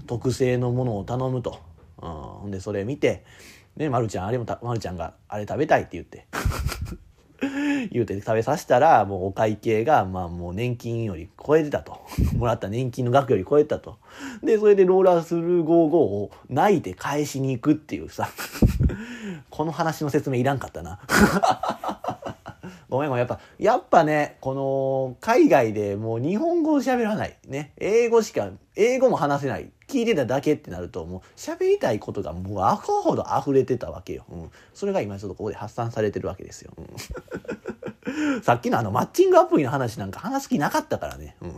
特製のものを頼むと。うん、ほんで、それ見て、ね、まるちゃん、あれもた、まるちゃんが、あれ食べたいって言って。言うて食べさせたら、もうお会計が、まあもう年金より超えてたと。もらった年金の額より超えてたと。で、それでローラースルー55を泣いて返しに行くっていうさ。この話の説明いらんかったな。ごめんごめん。やっぱ、やっぱね、この、海外でもう日本語を喋らない。ね。英語しか、英語も話せない。聞いてただけってなると、もう喋りたいことがもうアホほど溢れてたわけよ。うん。それが今ちょっとここで発散されてるわけですよ。うん、さっきのあのマッチングアプリの話なんか話す気なかったからね。うん。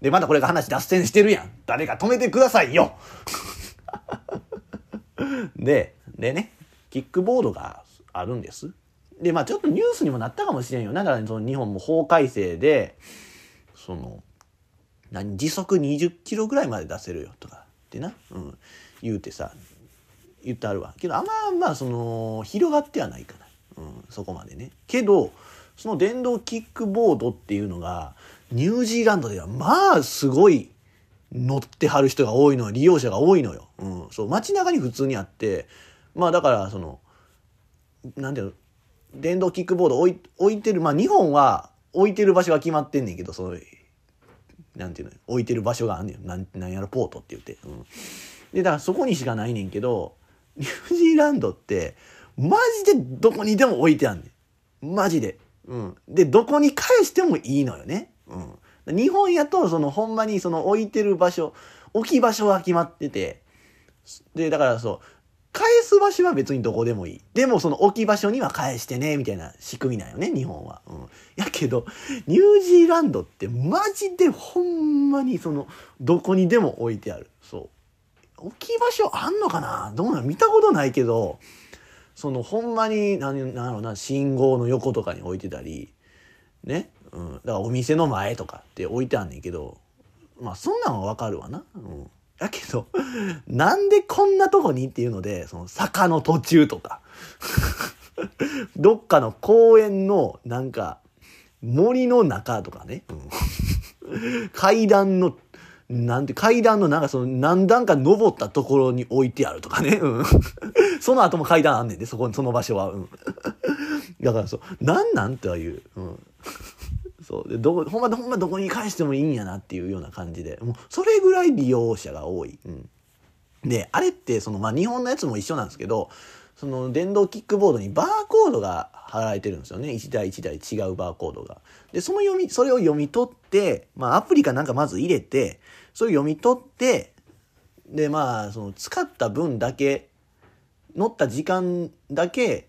で、まだこれが話脱線してるやん。誰か止めてくださいよ で、でね、キックボードがあるんです。で、まあちょっとニュースにもなったかもしれんよ。だから、ね、その日本も法改正で、その、何時速20キロぐらいまで出せるよとかってな、うん、言うてさ言ってあるわ。けどあんままあその広がってはないかな、うん、そこまでね。けどその電動キックボードっていうのがニュージーランドではまあすごい乗ってはる人が多いの利用者が多いのよ、うん、そう街中に普通にあってまあだからそのなんていうの電動キックボード置い置いてるまあ日本は置いてる場所が決まってんねんけどそのなんていうの置いてる場所があんねん。なんなんやろポートって言って、うん、でだからそこにしかないねんけどニュージーランドってマジでどこにでも置いてあんねん。マジで、うん、でどこに返してもいいのよね、うん、日本やとそのほんまにその置いてる場所置き場所が決まってて。でだからそう返す場所は別にどこでもいい。でもその置き場所には返してね、みたいな仕組みなんよね、日本は。うん。やけど、ニュージーランドってマジでほんまにその、どこにでも置いてある。そう。置き場所あんのかな？どうなの見たことないけど、そのほんまに、なんなんだろうな、信号の横とかに置いてたり、ね？うん。だからお店の前とかって置いてあんねんけど、まあそんなんはわかるわな。うん。だけど、なんでこんなとこにっていうので、その坂の途中とか、どっかの公園のなんか森の中とかね、階段の、なんて階段のなんかその何段か登ったところに置いてあるとかね、その後も階段あんねんで、そこに、その場所は。うん、だからそう、なんなんとはいう。うんそうでどこほんまほんまどこに返してもいいんやなっていうような感じでもうそれぐらい利用者が多い。うん、であれってその、まあ、日本のやつも一緒なんですけどその電動キックボードにバーコードが貼られてるんですよね1台1台違うバーコードが。でその読みそれを読み取って、まあ、アプリかなんかまず入れてそれを読み取ってでまあその使った分だけ乗った時間だけ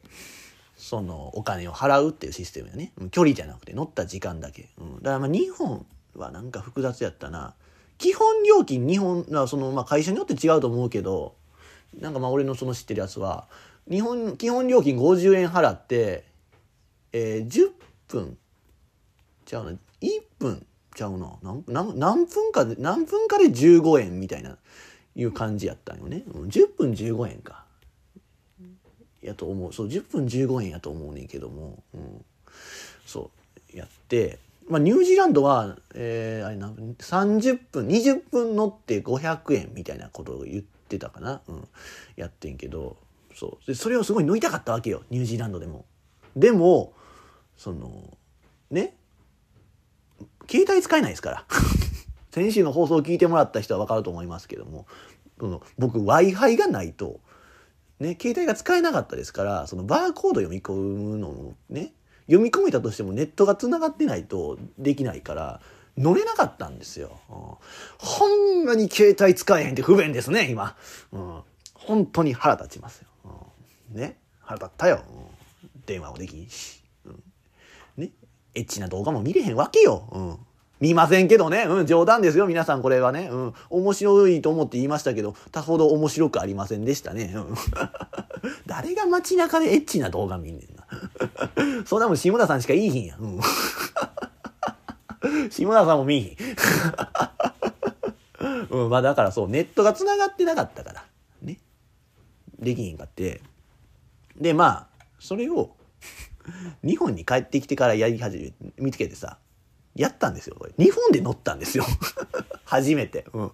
そのお金を払うっていうシステムやね。距離じゃなくて乗った時間だけ。うん、だからまあ日本はなんか複雑やったな。基本料金日本、そのまあ会社によって違うと思うけど、なんかまあ俺のその知ってるやつは、日本、基本料金50円払って、えー、10分ちゃうな、1分ちゃうな。何何分かで、何分かで15円みたいな、いう感じやったんよね。10分15円か。やと思う。そう10分15円やと思うねんけども、うん、そう。やって。まあ、ニュージーランドは、えー、あれな30分20分乗って500円みたいなことを言ってたかな、うん、やってんけど。そう。でそれをすごい乗りたかったわけよ。ニュージーランドでも。でもそのね。携帯使えないですから。先週の放送を聞いてもらった人は分かると思いますけども。その僕 w i f i がないとね、携帯が使えなかったですから、そのバーコード読み込むのもね、読み込めたとしてもネットが繋がってないとできないから、乗れなかったんですよ。うん、ほんまに携帯使えへんって不便ですね、今。うん、本当に腹立ちますよ。うん、ね腹立ったよ。うん、電話もできんし。うん、ねエッチな動画も見れへんわけよ。うん見ませんけどね。うん、冗談ですよ。皆さんこれはね。うん。面白いと思って言いましたけど、他ほど面白くありませんでしたね。うん。誰が街中でエッチな動画見んねんな。そんなもん下田さんしかいいひんや。うん。下田さんも見いひん。うん、まあだからそう、ネットが繋がってなかったから。ね。できひんかって。で、まあ、それを、日本に帰ってきてからやり始め、見つけてさ、やったんですよ。日本で乗ったんですよ。初めて。うん。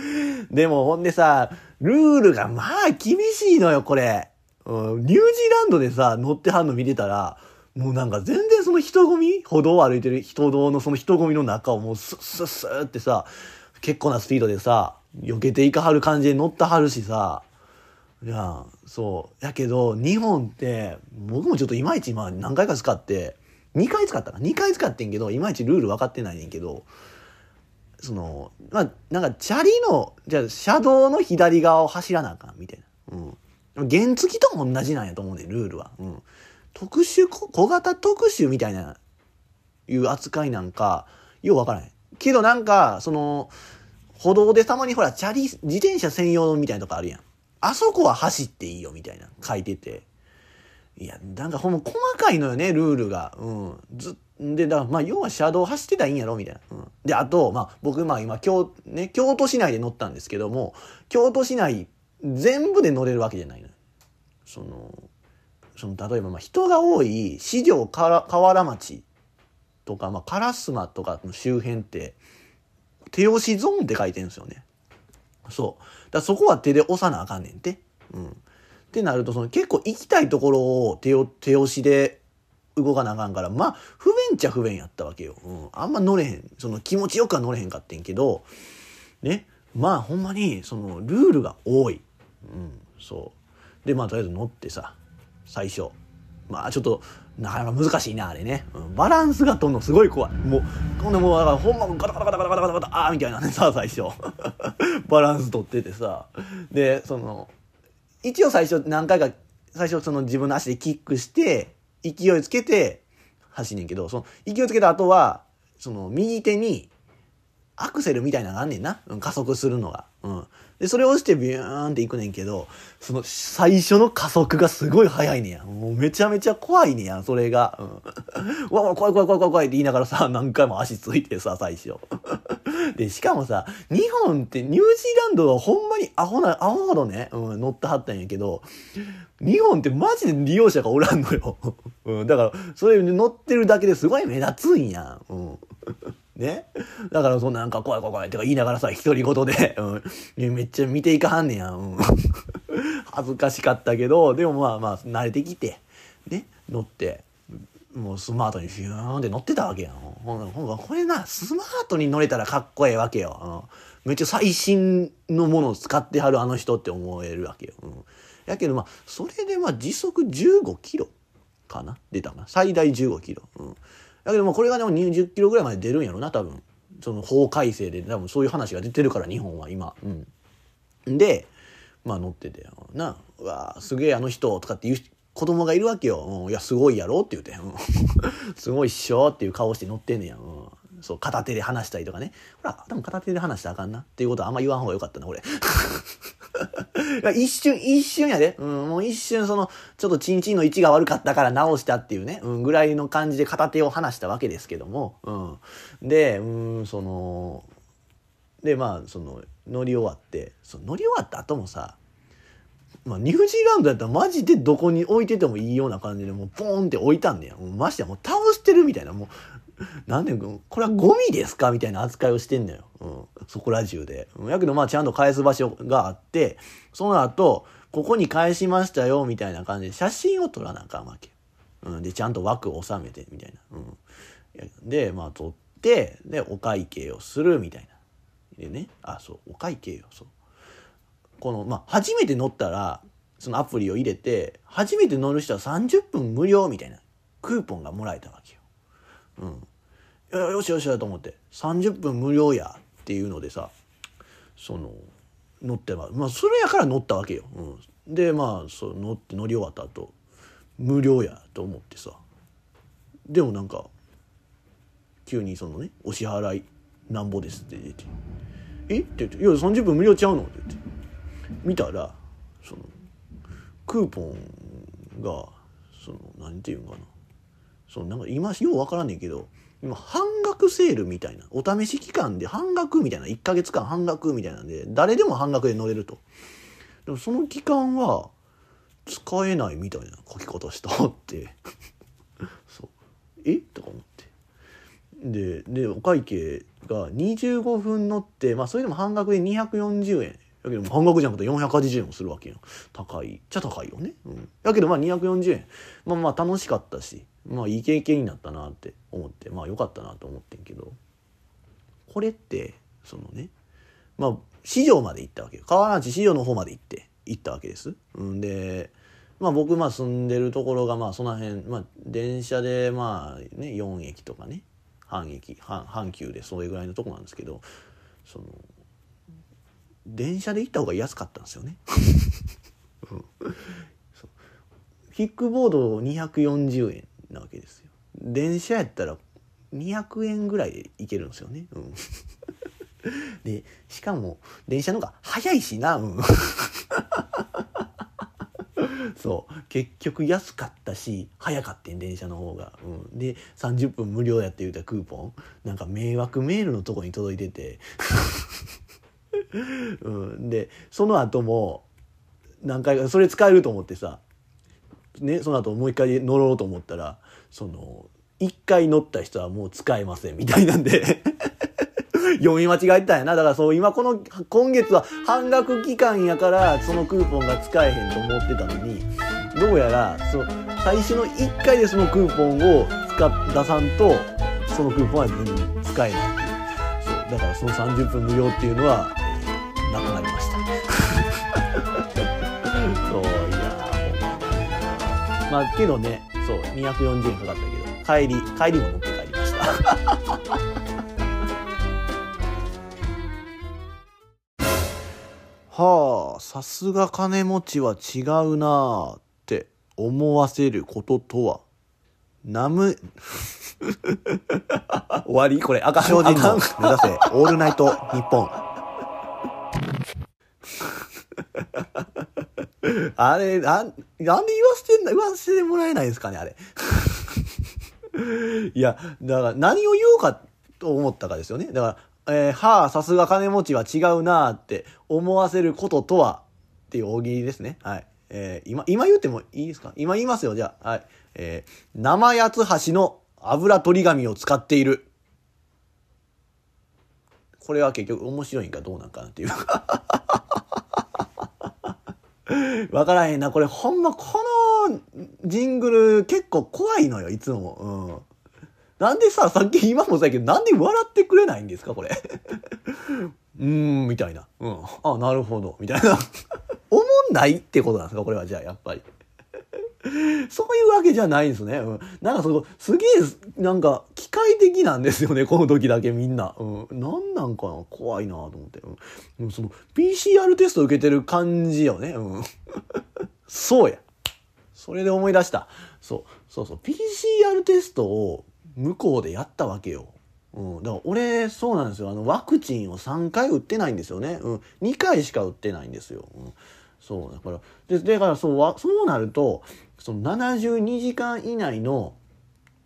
でもほんでさ、ルールがまあ厳しいのよ、これ。うん、ニュージーランドでさ、乗ってはんの見てたら、もうなんか全然その人混み歩道を歩いてる人道のその人混みの中をもうスッスッスッってさ、結構なスピードでさ、避けていかはる感じで乗ったはるしさ、いや、そう。やけど、日本って、僕もちょっといまいち今何回か使って、2回使ったか2回使ってんけどいまいちルール分かってないねんけどそのまあなんかチャリのじゃあ車道の左側を走らなあかんみたいな、うん、原付とも同じなんやと思うねルールは、うん、特殊小型特殊みたいないう扱いなんかよう分からへん。けどなんかその歩道でたまにほらチャリ自転車専用みたいなとこあるやん。あそこは走っていいよみたいな。書いてて。いや、なんかほんま細かいのよね、ルールが。うん。ずで、だからまあ、要は車道走ってたらいいんやろみたいな。うん。で、あと、まあ、僕、まあ今、京、ね、京都市内で乗ったんですけども、京都市内全部で乗れるわけじゃないの。その、その、例えば、まあ、人が多い四条河原町とか、まあ、烏丸とかの周辺って、手押しゾーンって書いてるんですよね。そう。だそこは手で押さなあかんねんて。うん。ってなると、その結構行きたいところを手を、手押しで動かなあかんから、まあ、不便っちゃ不便やったわけよ。うん。あんま乗れへん。その気持ちよくは乗れへんかってんけど、ね。まあ、ほんまに、その、ルールが多い。うん、そう。で、まあ、とりあえず乗ってさ、最初。まあ、ちょっと、なかなか難しいな、あれね。うん、バランスがとんのすごい怖い。もう、こんなもう、だからほんまガタガタガタガタガタガタガタ、あーみたいなね、さ、最初。バランス取っててさ。で、その、一応最初何回か、最初その自分の足でキックして、勢いつけて走んねんけど、その勢いつけた後は、その右手にアクセルみたいなのがあんねんな。加速するのが。うん。で、それを押してビューンっていくねんけど、その最初の加速がすごい速いねや。もうめちゃめちゃ怖いねや、それが。うん。わ、怖い怖い怖い怖い怖いって言いながらさ、何回も足ついてさ、最初。で、しかもさ、日本ってニュージーランドはほんまにアホな、アホほどね、うん、乗ってはったんやけど、日本ってマジで利用者がおらんのよ。うん、だから、それ乗ってるだけですごい目立つんや。うん。ねだからそんななんか怖い怖い怖いとか言いながらさ、独り言で、うん、めっちゃ見ていかはんねや。うん。恥ずかしかったけど、でもまあまあ、慣れてきて、ね、乗って、もうスマートにフィューンって乗ってたわけやん。ほんこれな、スマートに乗れたらかっこええわけよ。うん、めっちゃ最新のものを使ってはるあの人って思えるわけよ。うん、やけどまあ、それでまあ時速15キロかな？出たかな？最大15キロ。うんだけどもこれがでも20キロぐらいまで出るんやろな多分。その法改正で多分そういう話が出てるから日本は今。うん。でまあ乗ってて「な。うわすげえあの人」とかって言う子供がいるわけよ「、いやすごいやろ」って言うて「、すごいっしょ」っていう顔して乗ってんねや、うん、そう片手で話したりとかね。ほら多分片手で話したらあかんな。っていうことはあんま言わん方がよかったな俺。一瞬、一瞬やで。うん、もう一瞬その、ちょっとチンチンの位置が悪かったから直したっていうね、うん、ぐらいの感じで片手を離したわけですけども、うん。で、うん、その、で、まあ、その、乗り終わって、その乗り終わった後もさ、まあ、ニュージーランドやったらマジでどこに置いててもいいような感じでもうポーンって置いたんだよ。もうましてやもう倒してるみたいな、もう なんで、これはゴミですか？みたいな扱いをしてんのよ。うん。そこら中で。やけど、まあ、ちゃんと返す場所があって、その後、ここに返しましたよ、みたいな感じで写真を撮らなあかんわけ。うん。で、ちゃんと枠を収めて、みたいな。うん。で、まあ、撮って、で、お会計をする、みたいな。でね、あ、そう、お会計よ、そう。この、まあ、初めて乗ったら、そのアプリを入れて、初めて乗る人は30分無料みたいなクーポンがもらえたわけ。うん。よしよしよと思って、30分無料やっていうのでさ、その、乗ってままあそれやから乗ったわけよ、うん、でまあそ乗って乗り終わった後無料やと思ってさ。でもなんか急にそのねお支払いなんぼですって出て「え？っ?」て言って「いや30分無料ちゃうの?」って言って。見たらそのクーポンがその何て言うんかな。そのなんか今よう分からんねんけど今半額セールみたいなお試し期間で半額みたいな1ヶ月間半額みたいなんで誰でも半額で乗れると。でもその期間は使えないみたいな書き方したって。そう。え？とか思って。ででお会計が25分乗ってまあそれでも半額で240円。やけど半額じゃなくて480円もするわけやん高い。っちゃ高いよね。うん。やけどまあ240円。まあまあ楽しかったし。まあいい経験になったなって思ってまあよかったなと思ってんけどこれってそのねまあ市場まで行ったわけよ川町市場の方まで行って行ったわけです。うんでまあ僕まあ住んでるところがまあその辺まあ電車でまあね4駅とかね半駅半半急でそれぐらいのとこなんですけどその電車で行った方が安かったんですよね。キックボード240円なわけですよ。電車やったら200円ぐらいで行けるんですよね。うん、でしかも電車の方が早いしな。うん。そう。結局安かったし早かったん電車の方が、うん、で30分無料やって言うたクーポン。なんか迷惑メールのとこに届いてて。うん、でその後も何回かそれ使えると思ってさねその後もう一回乗ろうと思ったらその一回乗った人はもう使えませんみたいなんで。読み間違えたんやな。だからそう今この今月は半額期間やからそのクーポンが使えへんと思ってたのにどうやらそ最初の1回でそのクーポンを使っ出さんとそのクーポンは全然使えないそうだからその30分無料っていうのはなくなりました。そういやほんままあけどねそう240円かかったけど帰り帰りも乗って帰りました。はあさすが金持ちは違うなあって思わせることとは？ナム 終わり？これ赤精進の目指せ。オールナイト日本 あれ、なん、なんで言わせてんだ、言わせてもらえないですかね、あれ。いや、だから何を言おうかと思ったかですよね。だから、えー、はあ、さすが金持ちは違うなって思わせることとは、っていう大喜利ですね。はい。えー、今、今言ってもいいですか？今言いますよ、じゃあ。はい。えー、生八つ橋の油取り紙を使っている。これは結局面白いんかどうなんかなっていう。わからへんな。これほんまこのジングル結構怖いのよ、いつも。うん。なんでさ、さっき今もさけど、なんで笑ってくれないんですか、これ。うーん、みたいな。うん。あ、なるほど。みたいな。おもんないってことなんですか、これはじゃあ、やっぱり。そういうわけじゃないんですね。うん。なんかそこ、すげえ、なんか、機械的なんですよね、この時だけみんな。うん。なんなんかな怖いなと思って。うん。その、PCR テスト受けてる感じよね。うん。そうや。それで思い出した。そう、そうそう。PCR テストを向こうでやったわけよ。うん。だから俺、そうなんですよ。あの、ワクチンを3回打ってないんですよね。うん。2回しか打ってないんですよ。うん。そう。だから、で、だからそう、そうなると、その72時間以内の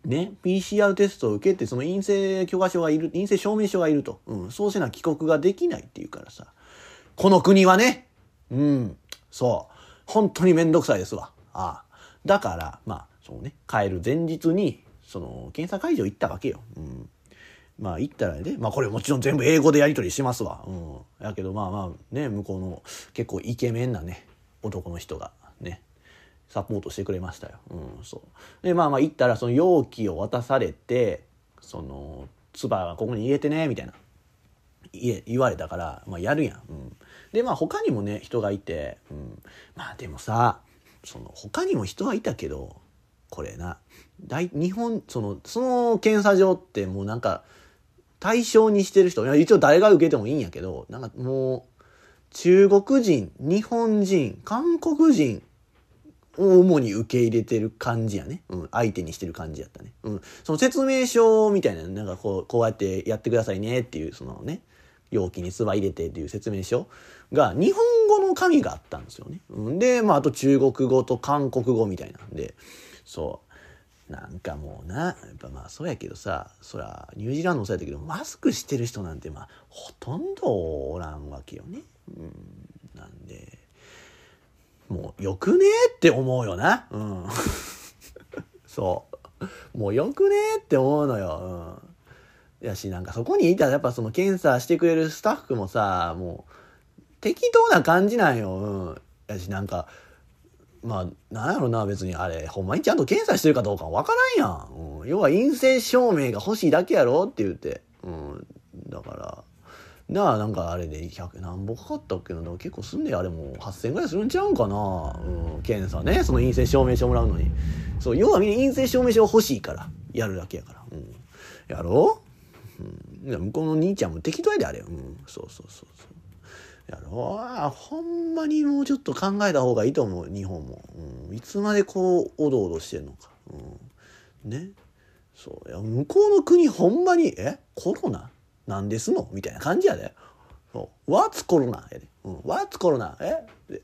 ね、PCR テストを受けて、その陰性許可証がいる、陰性証明書がいると。うん、そうせな帰国ができないっていうからさ。この国はね、うん、そう。本当にめんどくさいですわ。ああ。だから、まあ、そうね、帰る前日に、その、検査会場行ったわけよ。うん。まあ行ったらね、まあこれもちろん全部英語でやり取りしますわ。うん。やけどまあまあね、向こうの結構イケメンなね、男の人がね、サポートしてくれましたよ。うん、そう。で、まあまあ行ったらその容器を渡されて、その、唾がここに入れてね、みたいな。言言われたから、まあやるやん。うん。で、まあ他にもね、人がいて、うん。まあでもさ、その他にも人はいたけど、これな、大、日本、その、その検査場ってもうなんか、対象にしてる人、一応誰が受けてもいいんやけど、なんかもう、中国人、日本人、韓国人を主に受け入れてる感じやね。うん、相手にしてる感じやったね。うん、その説明書みたいな、なんかこう、こうやってやってくださいねっていう、そのね、容器に唾入れてっていう説明書が日本語の紙があったんですよね。うん、で、まあ、あと中国語と韓国語みたいなんで、そう。なんかもうな、やっぱまあそうやけどさ、そら、ニュージーランドもそうやったけど、マスクしてる人なんてまあ、ほとんどおらんわけよね。うん、なんで、もうよくねえって思うよな。うん。そう。もうよくねえって思うのよ。うん。やし、なんかそこにいたらやっぱその検査してくれるスタッフもさ、もう適当な感じなんよ。うん。やし、なんか、まあ、なんやろな、別にあれ、ほんまにちゃんと検査してるかどうかわからんやん。うん、要は陰性証明が欲しいだけやろって言って。うん。だから、なあなんかあれで100何本かかったっけな。結構すんであれも8000ぐらいするんちゃうんかな、うん、検査ね。その陰性証明書もらうのに。そう要はみんな陰性証明書欲しいから。やるだけやから、うん、やろう、うん、向こうの兄ちゃんも適当やであれ。うん。そうそうそうそう。やろ？うほんまにもうちょっと考えた方がいいと思う日本も、うん、いつまでこうおどおどしてんのか、うん、ねそういや向こうの国ほんまにえ？コロナ？なんですの？みたいな感じやで。そう。What's コロナ？やで。うん。What's コロナ？え？で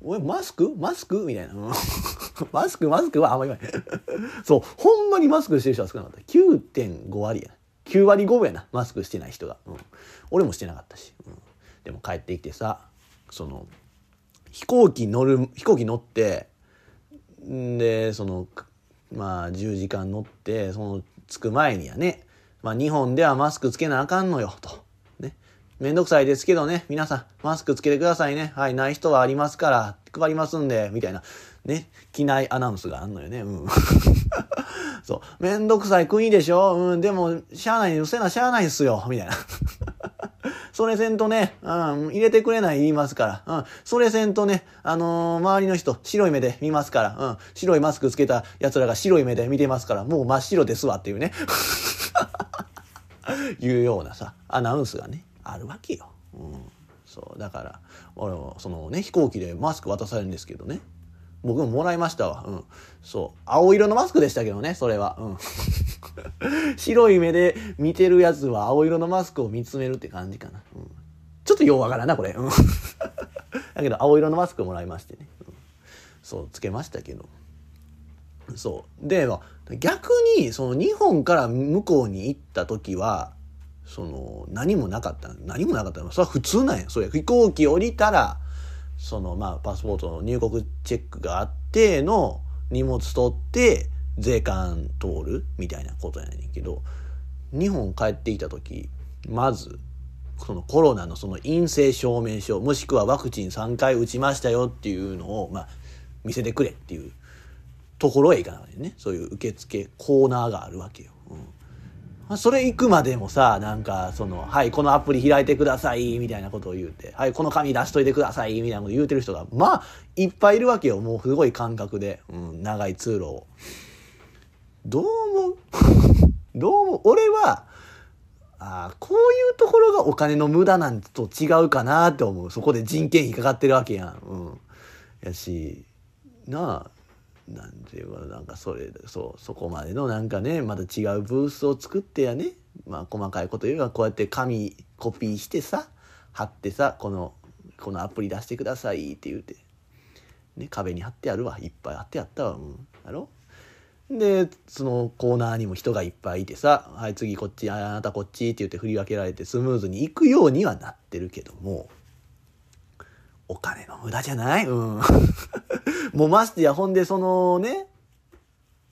俺マスク？マスク？みたいな。マスク？マスク？はあんまり言わない。そう。ほんまにマスクしてる人は少なかった。9.5割や。9割5分やな。マスクしてない人が。うん。俺もしてなかったし。うん。でも帰ってきてさ、その、飛行機乗る、飛行機乗って、んで、その、まあ、10時間乗って、その、着く前にはね、まあ、日本ではマスクつけなあかんのよ、と。ね。めんどくさいですけどね、皆さん、マスクつけてくださいね。はい、ない人はありますから、配りますんで、みたいな、ね、機内アナウンスがあんのよね。うん。そう。めんどくさい国でしょうん、でも、しゃあない、うせなしゃあないっすよ、みたいな。それせんとね、うん、入れてくれない言いますから、うん、それせんとね、あのー、周りの人、白い目で見ますから、うん、白いマスクつけた奴らが白い目で見てますから、もう真っ白ですわっていうね。いうようなさアナウンスがねあるわけよ。うん、そうだから俺もそのね飛行機でマスク渡されるんですけどね僕ももらいましたわ。うん。そう。青色のマスクでしたけどね、それは。うん。白い目で見てるやつは青色のマスクを見つめるって感じかな。うん。ちょっとようわからんな、これ。うん。だけど、青色のマスクもらいましてね。うん、そう、つけましたけど。そう。で、逆に、その日本から向こうに行った時は、その、何もなかった。何もなかった。それは普通なんや。それ飛行機降りたら、その、まあ、パスポートの入国チェックがあっての、荷物取って、税関通るみたいなことやねんけど、日本帰ってきた時、まず、そのコロナのその陰性証明書、もしくはワクチン3回打ちましたよっていうのを、まあ、見せてくれっていうところへ行かなきゃねそういう受付コーナーがあるわけよ。うん、それ行くまでもさなんかその「はいこのアプリ開いてください」みたいなことを言うて「はいこの紙出しといてください」みたいなこと言うてる人がまあいっぱいいるわけよ。もうすごい感覚で、うん、長い通路を。どう思う？どうも俺はあこういうところがお金の無駄なんと違うかなって思う。そこで人件費かかってるわけやん。うん、やしなあなんていうかなんかそれそうそこまでのなんかねまた違うブースを作ってやね。まあ細かいこと言えばこうやって紙コピーしてさ貼ってさこのこのアプリ出してくださいって言うて、ね、壁に貼ってあるわ。いっぱい貼ってあったわ。うん。やろ？でそのコーナーにも人がいっぱいいてさ「はい次こっちあなたこっち」って言って振り分けられてスムーズにいくようにはなってるけども。お金の無駄じゃない？うん。もうましてや、ほんでそのね、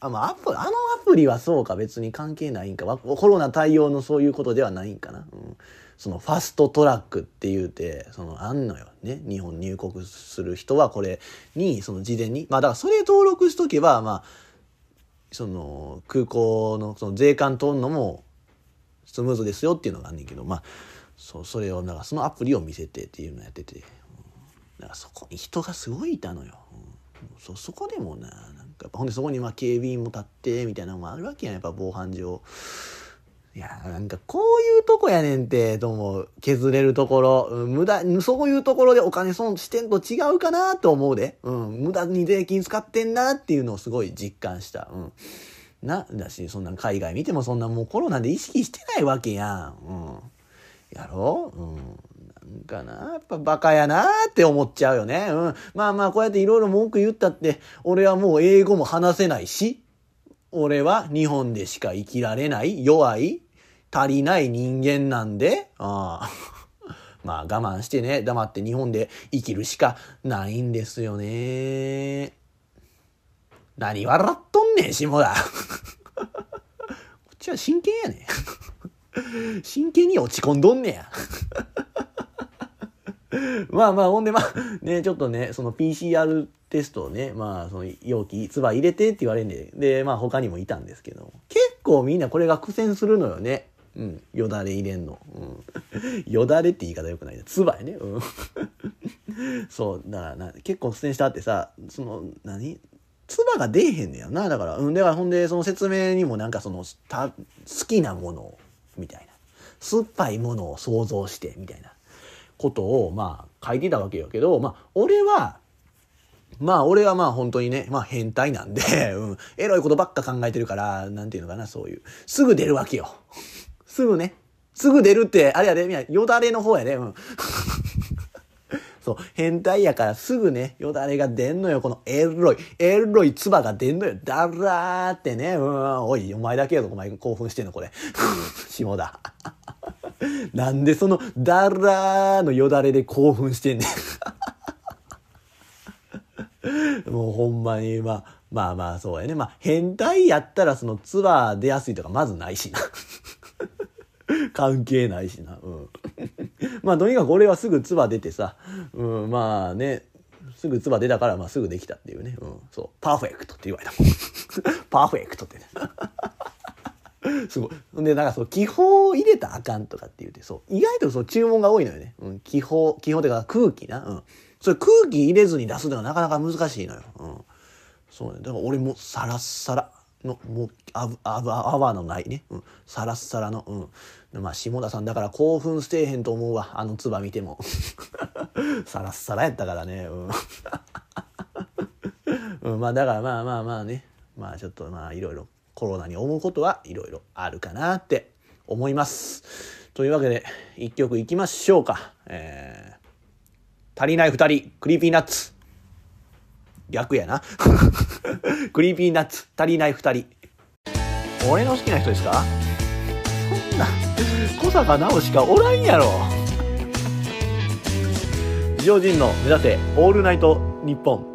あ、まあ、アプあのアプリはそうか別に関係ないんか。コロナ対応のそういうことではないんかな。うん、そのファストトラックって言うて、そのあんのよね。日本入国する人はこれに、その事前に。まあだからそれ登録しとけば、まあ、その空港のその税関通るのもスムーズですよっていうのがあんねんけど、まあ、そうそれをなんかそのアプリを見せてっていうのやってて、だからそこに人がすごいいたのよ。うん、そそこでもななんかほんでそこにまあ警備員も立ってみたいなのもあるわけやんやっぱ防犯上。いや、なんかこういうとこやねんって、と思う。削れるところ。うん無駄、そういうところでお金損してんと違うかなと思うで。うん。無駄に税金使ってんなっていうのをすごい実感した。うん。な、だし、そんな海外見てもそんなもうコロナで意識してないわけやん。うん。やろうん。かな、やっぱバカやなって思っちゃうよね。うん。まあまあ、こうやっていろいろ文句言ったって、俺はもう英語も話せないし、俺は日本でしか生きられない、弱い、足りない人間なんで、ああ まあ我慢してね、黙って日本で生きるしかないんですよね。何笑っとんねん、下田。こっちは真剣やねん。真剣に落ち込んどんねや。まあまあ、ほんでまあ、ね、ちょっとね、その PCR テストをね、まあ、その容器、唾入れてって言われんで、で、まあ他にもいたんですけど、結構みんなこれが苦戦するのよね。うん。よだれ入れんの。うん。よだれって言い方よくないな。唾やね。うん。そう、だからな、結構苦戦したってさ、その、何？唾が出えへんねやな。だから、うん。だからほんで、その説明にもなんかその、た、好きなものを、みたいな。酸っぱいものを想像して、みたいな。ことを、まあ、書いてたわけよけど、まあ、俺は、まあ、俺はまあ本当にね、まあ変態なんで、うん、エロいことばっか考えてるから、何て言うのかな、そういう。すぐ出るわけよ。すぐね。すぐ出るって、あれやで、いや、よだれの方やで、うん。そう、変態やからすぐね、よだれが出んのよ、このエロい、エロい唾が出んのよ、だらーってね、うん、おい、お前だけやぞ、お前興奮してんの、これ。下田。なんでその、だらーのよだれで興奮してんねん。もうほんまに、まあ、まあまあそうやね。まあ変態やったらそのツアー出やすいとかまずないしな。関係ないしな。うん。まあとにかく俺はすぐツバ出てさ、うん、まあね、すぐツバ出たからまあすぐできたっていうね。うん、そう。パーフェクトって言われたもん。パーフェクトってね。すごい。で、なんかそう、気泡を入れたらあかんとかって言うて、そう。意外とそう、注文が多いのよね。うん、気泡、気泡っていうか空気な。うん。それ空気入れずに出すのはなかなか難しいのよ。うん。そうね。だから俺もサラッサラの、もう、あぶ、あぶ、泡のないね。うん。サラッサラの、うん。まあ、下田さんだから興奮してへんと思うわ。あの唾見ても。サラッサラやったからね。うん。うん、まあ、だからまあまあまあね。まあちょっとまあいろいろコロナに思うことはいろいろあるかなって思います。というわけで、一曲いきましょうか。えー、足りない二人、 Creepy Nuts。逆やな。Creepy Nuts、足りない二人。俺の好きな人ですか？そんな、小坂直しかおらんやろ。自称仁の目指せ、オールナイトニッポン。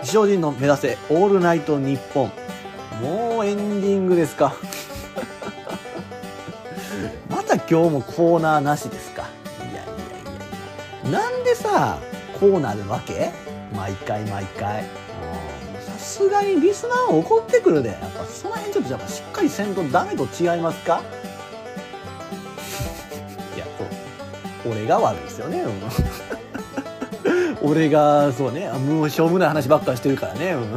自称仁の目指せオールナイトニッポンもうエンディングですか？また今日もコーナーなしですか？いやいやいやいやなんでさこうなるわけ？毎回毎回。さすがにリスナーは怒ってくるでやっぱその辺ちょっとやっぱしっかりせんとダメと違いますか？いやそう俺が悪いですよね、うん。俺がそうね。もうしょうもない話ばっかりしてるからね、うん、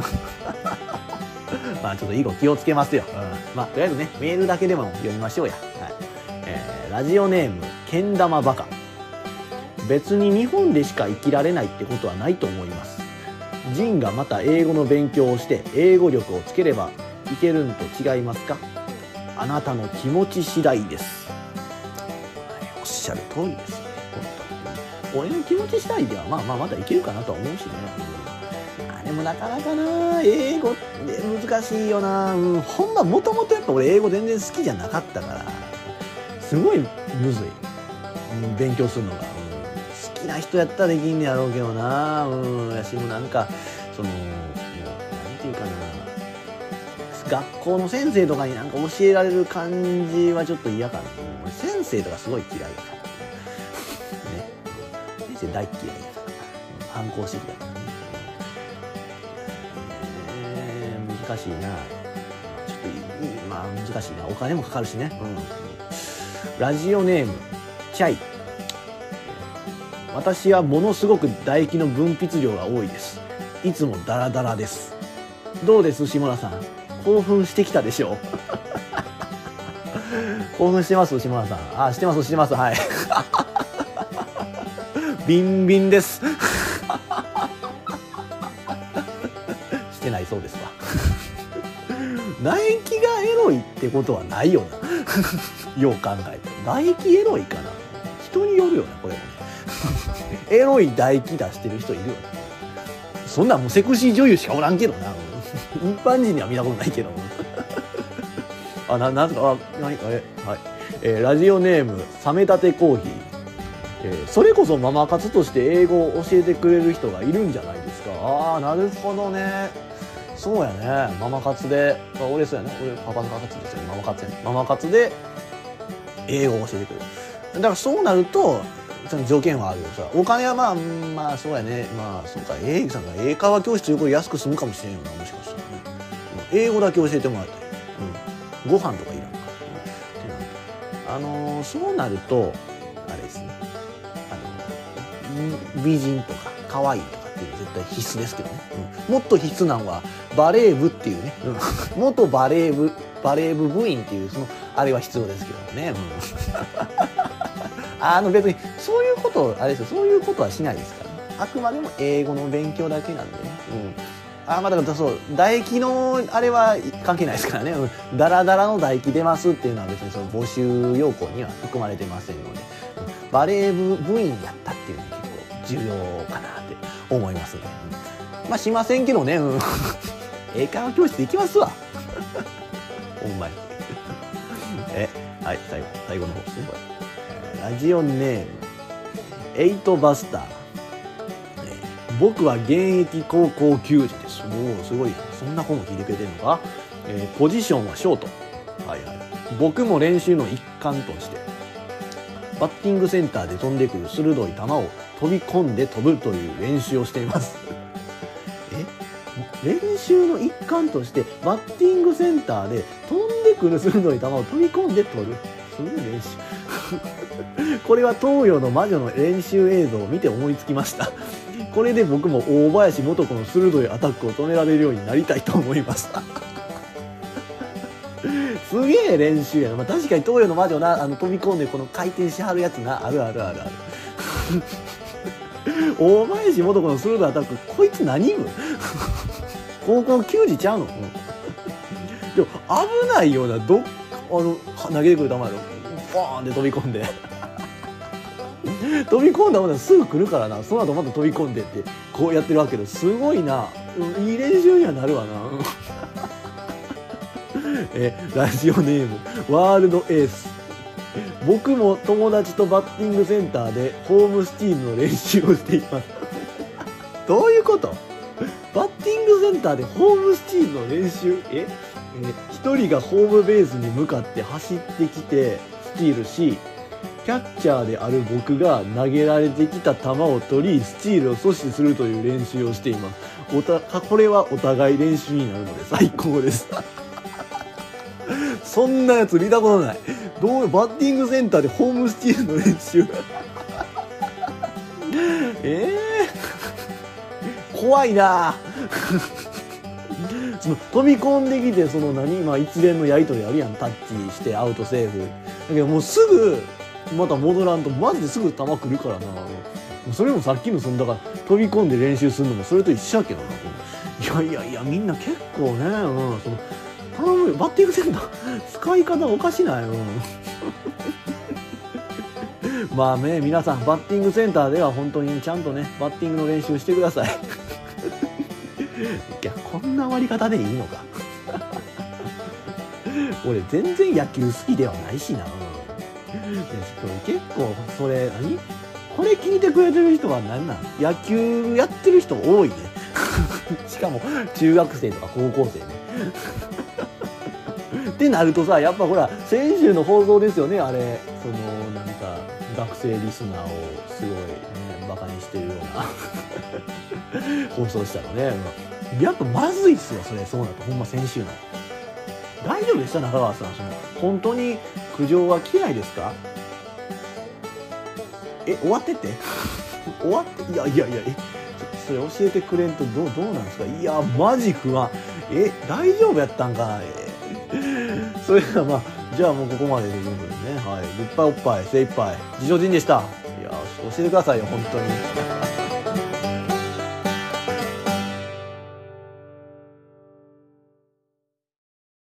まあちょっと以後気をつけますよ、うん、まあとりあえずねメールだけでも読みましょうや、はい。えー、ラジオネームけん玉バカ。別に日本でしか生きられないってことはないと思います。ジンがまた英語の勉強をして英語力をつければいけるんと違いますか？あなたの気持ち次第です、はい、おっしゃる通りです。俺の気持ち次第ではまあまあまだいけるかなとは思うしね、うん、あでもなかなかな。英語って難しいよな、うん、ほんまもともとやっぱ俺英語全然好きじゃなかったからすごいむずい、うん、勉強するのが、な人やったらできんねやろうけどな。うん。やしもなんかそのもうなんていうかな。学校の先生とかになんか教えられる感じはちょっと嫌かな。俺先生とかすごい嫌いだから。ね。先生大嫌い。やから反抗してきたからね、えー、難しいな。ちょっとまあ難しいな。お金もかかるしね、うん、ラジオネームチャイ。私はものすごく唾液の分泌量が多いです。いつもダラダラです。どうです下田さん？興奮してきたでしょう？興奮してます島田さん？あしてますしてます。はい。ビンビンです。してないそうですわ唾液がエロいってことはないよな。よう考えて唾液エロいかな。人によるよなこれも。ねエロい唾液出してる人いるよね。そんなんもうセクシー女優しかおらんけどな。一般人には見たことないけど あななんとか？あ何？えはい、えーラジオネーム冷めたてコーヒー、えそれこそママ活として英語を教えてくれる人がいるんじゃないですか？ああなるほどね。そうやね。ママ活で。俺そうやね。俺パパ活ですよママ活やね。ママ活で英語を教えてくれる。だからそうなるとその条件はあるよ。さお金はまあうんまあそうやね。まあそうか。英語さんが英会話教室これ安く済むかもしれんよなもしかしたらね。うん。英語だけ教えてもらいたい、うん、ご飯とかいらんから、うん。ってなるとあのーそうなるとあれですね。あの美人とか可愛いとかっていうのは絶対必須ですけどね、うん。もっと必須なのはバレー部っていうね、うん。元バレー部バレー部部員っていうそのあれは必要ですけどね、うん。あの別にそういうことあれですよ。そういうことはしないですから。ねあくまでも英語の勉強だけなんでね。うん。あまあだからそう唾液のあれは関係ないですからね、うん、ダラダラの唾液出ますっていうのは別にその募集要項には含まれてませんので、うん。バレー部部員やったっていうのは結構重要かなって思いますね、うん。まあしませんけどね、うん、英会話教室行きますわ。ほんまに。えはい最後最後の方。ですねこれラジオネームエイトバスター、え僕は現役高校球児です。おおすごいそんな子も聞いてくれてるのか、えーポジションはショート。はいはい。僕も練習の一環としてバッティングセンターで飛んでくる鋭い球を飛び込んで飛ぶという練習をしています。え？練習の一環としてバッティングセンターで飛んでくる鋭い球を飛び込んで取るすごい練習。これは東洋の魔女の練習映像を見て思いつきました。これで僕も大林素子の鋭いアタックを止められるようになりたいと思いました。すげえ練習やな、まあ、確かに東洋の魔女なあの飛び込んでこの回転しはるやつな。あるあるあるある。大林素子の鋭いアタックこいつ何部 高校球児ちゃうの、うん。でも危ないようなどっあの投げてくる球やろ。ボーンって飛び込んで。飛び込んだものすぐ来るからな。その後また飛び込んでってこうやってるわけで。すごいな。いい練習にはなるわな。えラジオネームワールドエース。僕も友達とバッティングセンターでホームスチールの練習をしています。どういうこと？バッティングセンターでホームスチールの練習？え？え一人がホームベースに向かって走ってきてスチールしキャッチャーである僕が投げられてきた球を取りスチールを阻止するという練習をしています。おたこれはお互い練習になるので最高です。そんなやつ見たことない。どうバッティングセンターでホームスチールの練習。えー、怖いな。その飛び込んできてその何、まあ、一連のやり取りあるやん。タッチしてアウトセーフ。だけどもうすぐまた戻らんとマジですぐ球来るからなそれもさっきのそのだから飛び込んで練習するのもそれと一緒やけどないやいやいやみんな結構ね、うん、その頼むよ。バッティングセンター使い方おかしない、う んまあね皆さんバッティングセンターでは本当にちゃんとねバッティングの練習してください。いやこんな終わり方でいいのか。俺全然野球好きではないしな、うんいやちょっと結構それ何？これ聞いてくれてる人は何なん？野球やってる人多いね。しかも中学生とか高校生ね。ってなるとさやっぱほら先週の放送ですよね？あれそのなんか学生リスナーをすごいねバカにしてるような。放送したのね。やっぱまずいっすよそれ。そうなると。ほんま先週の。大丈夫でした中川さんその本当に苦情は来ないですか？え終わってって？終わって いやいやいやそれ教えてくれんとどうどうなんですか？いやマジ不安え大丈夫やったんかなえ それがまあじゃあもうここまでということでね。はい。いっぱいおっぱい、精一杯。自助人でした。いや、教えてくださいよ、本当に。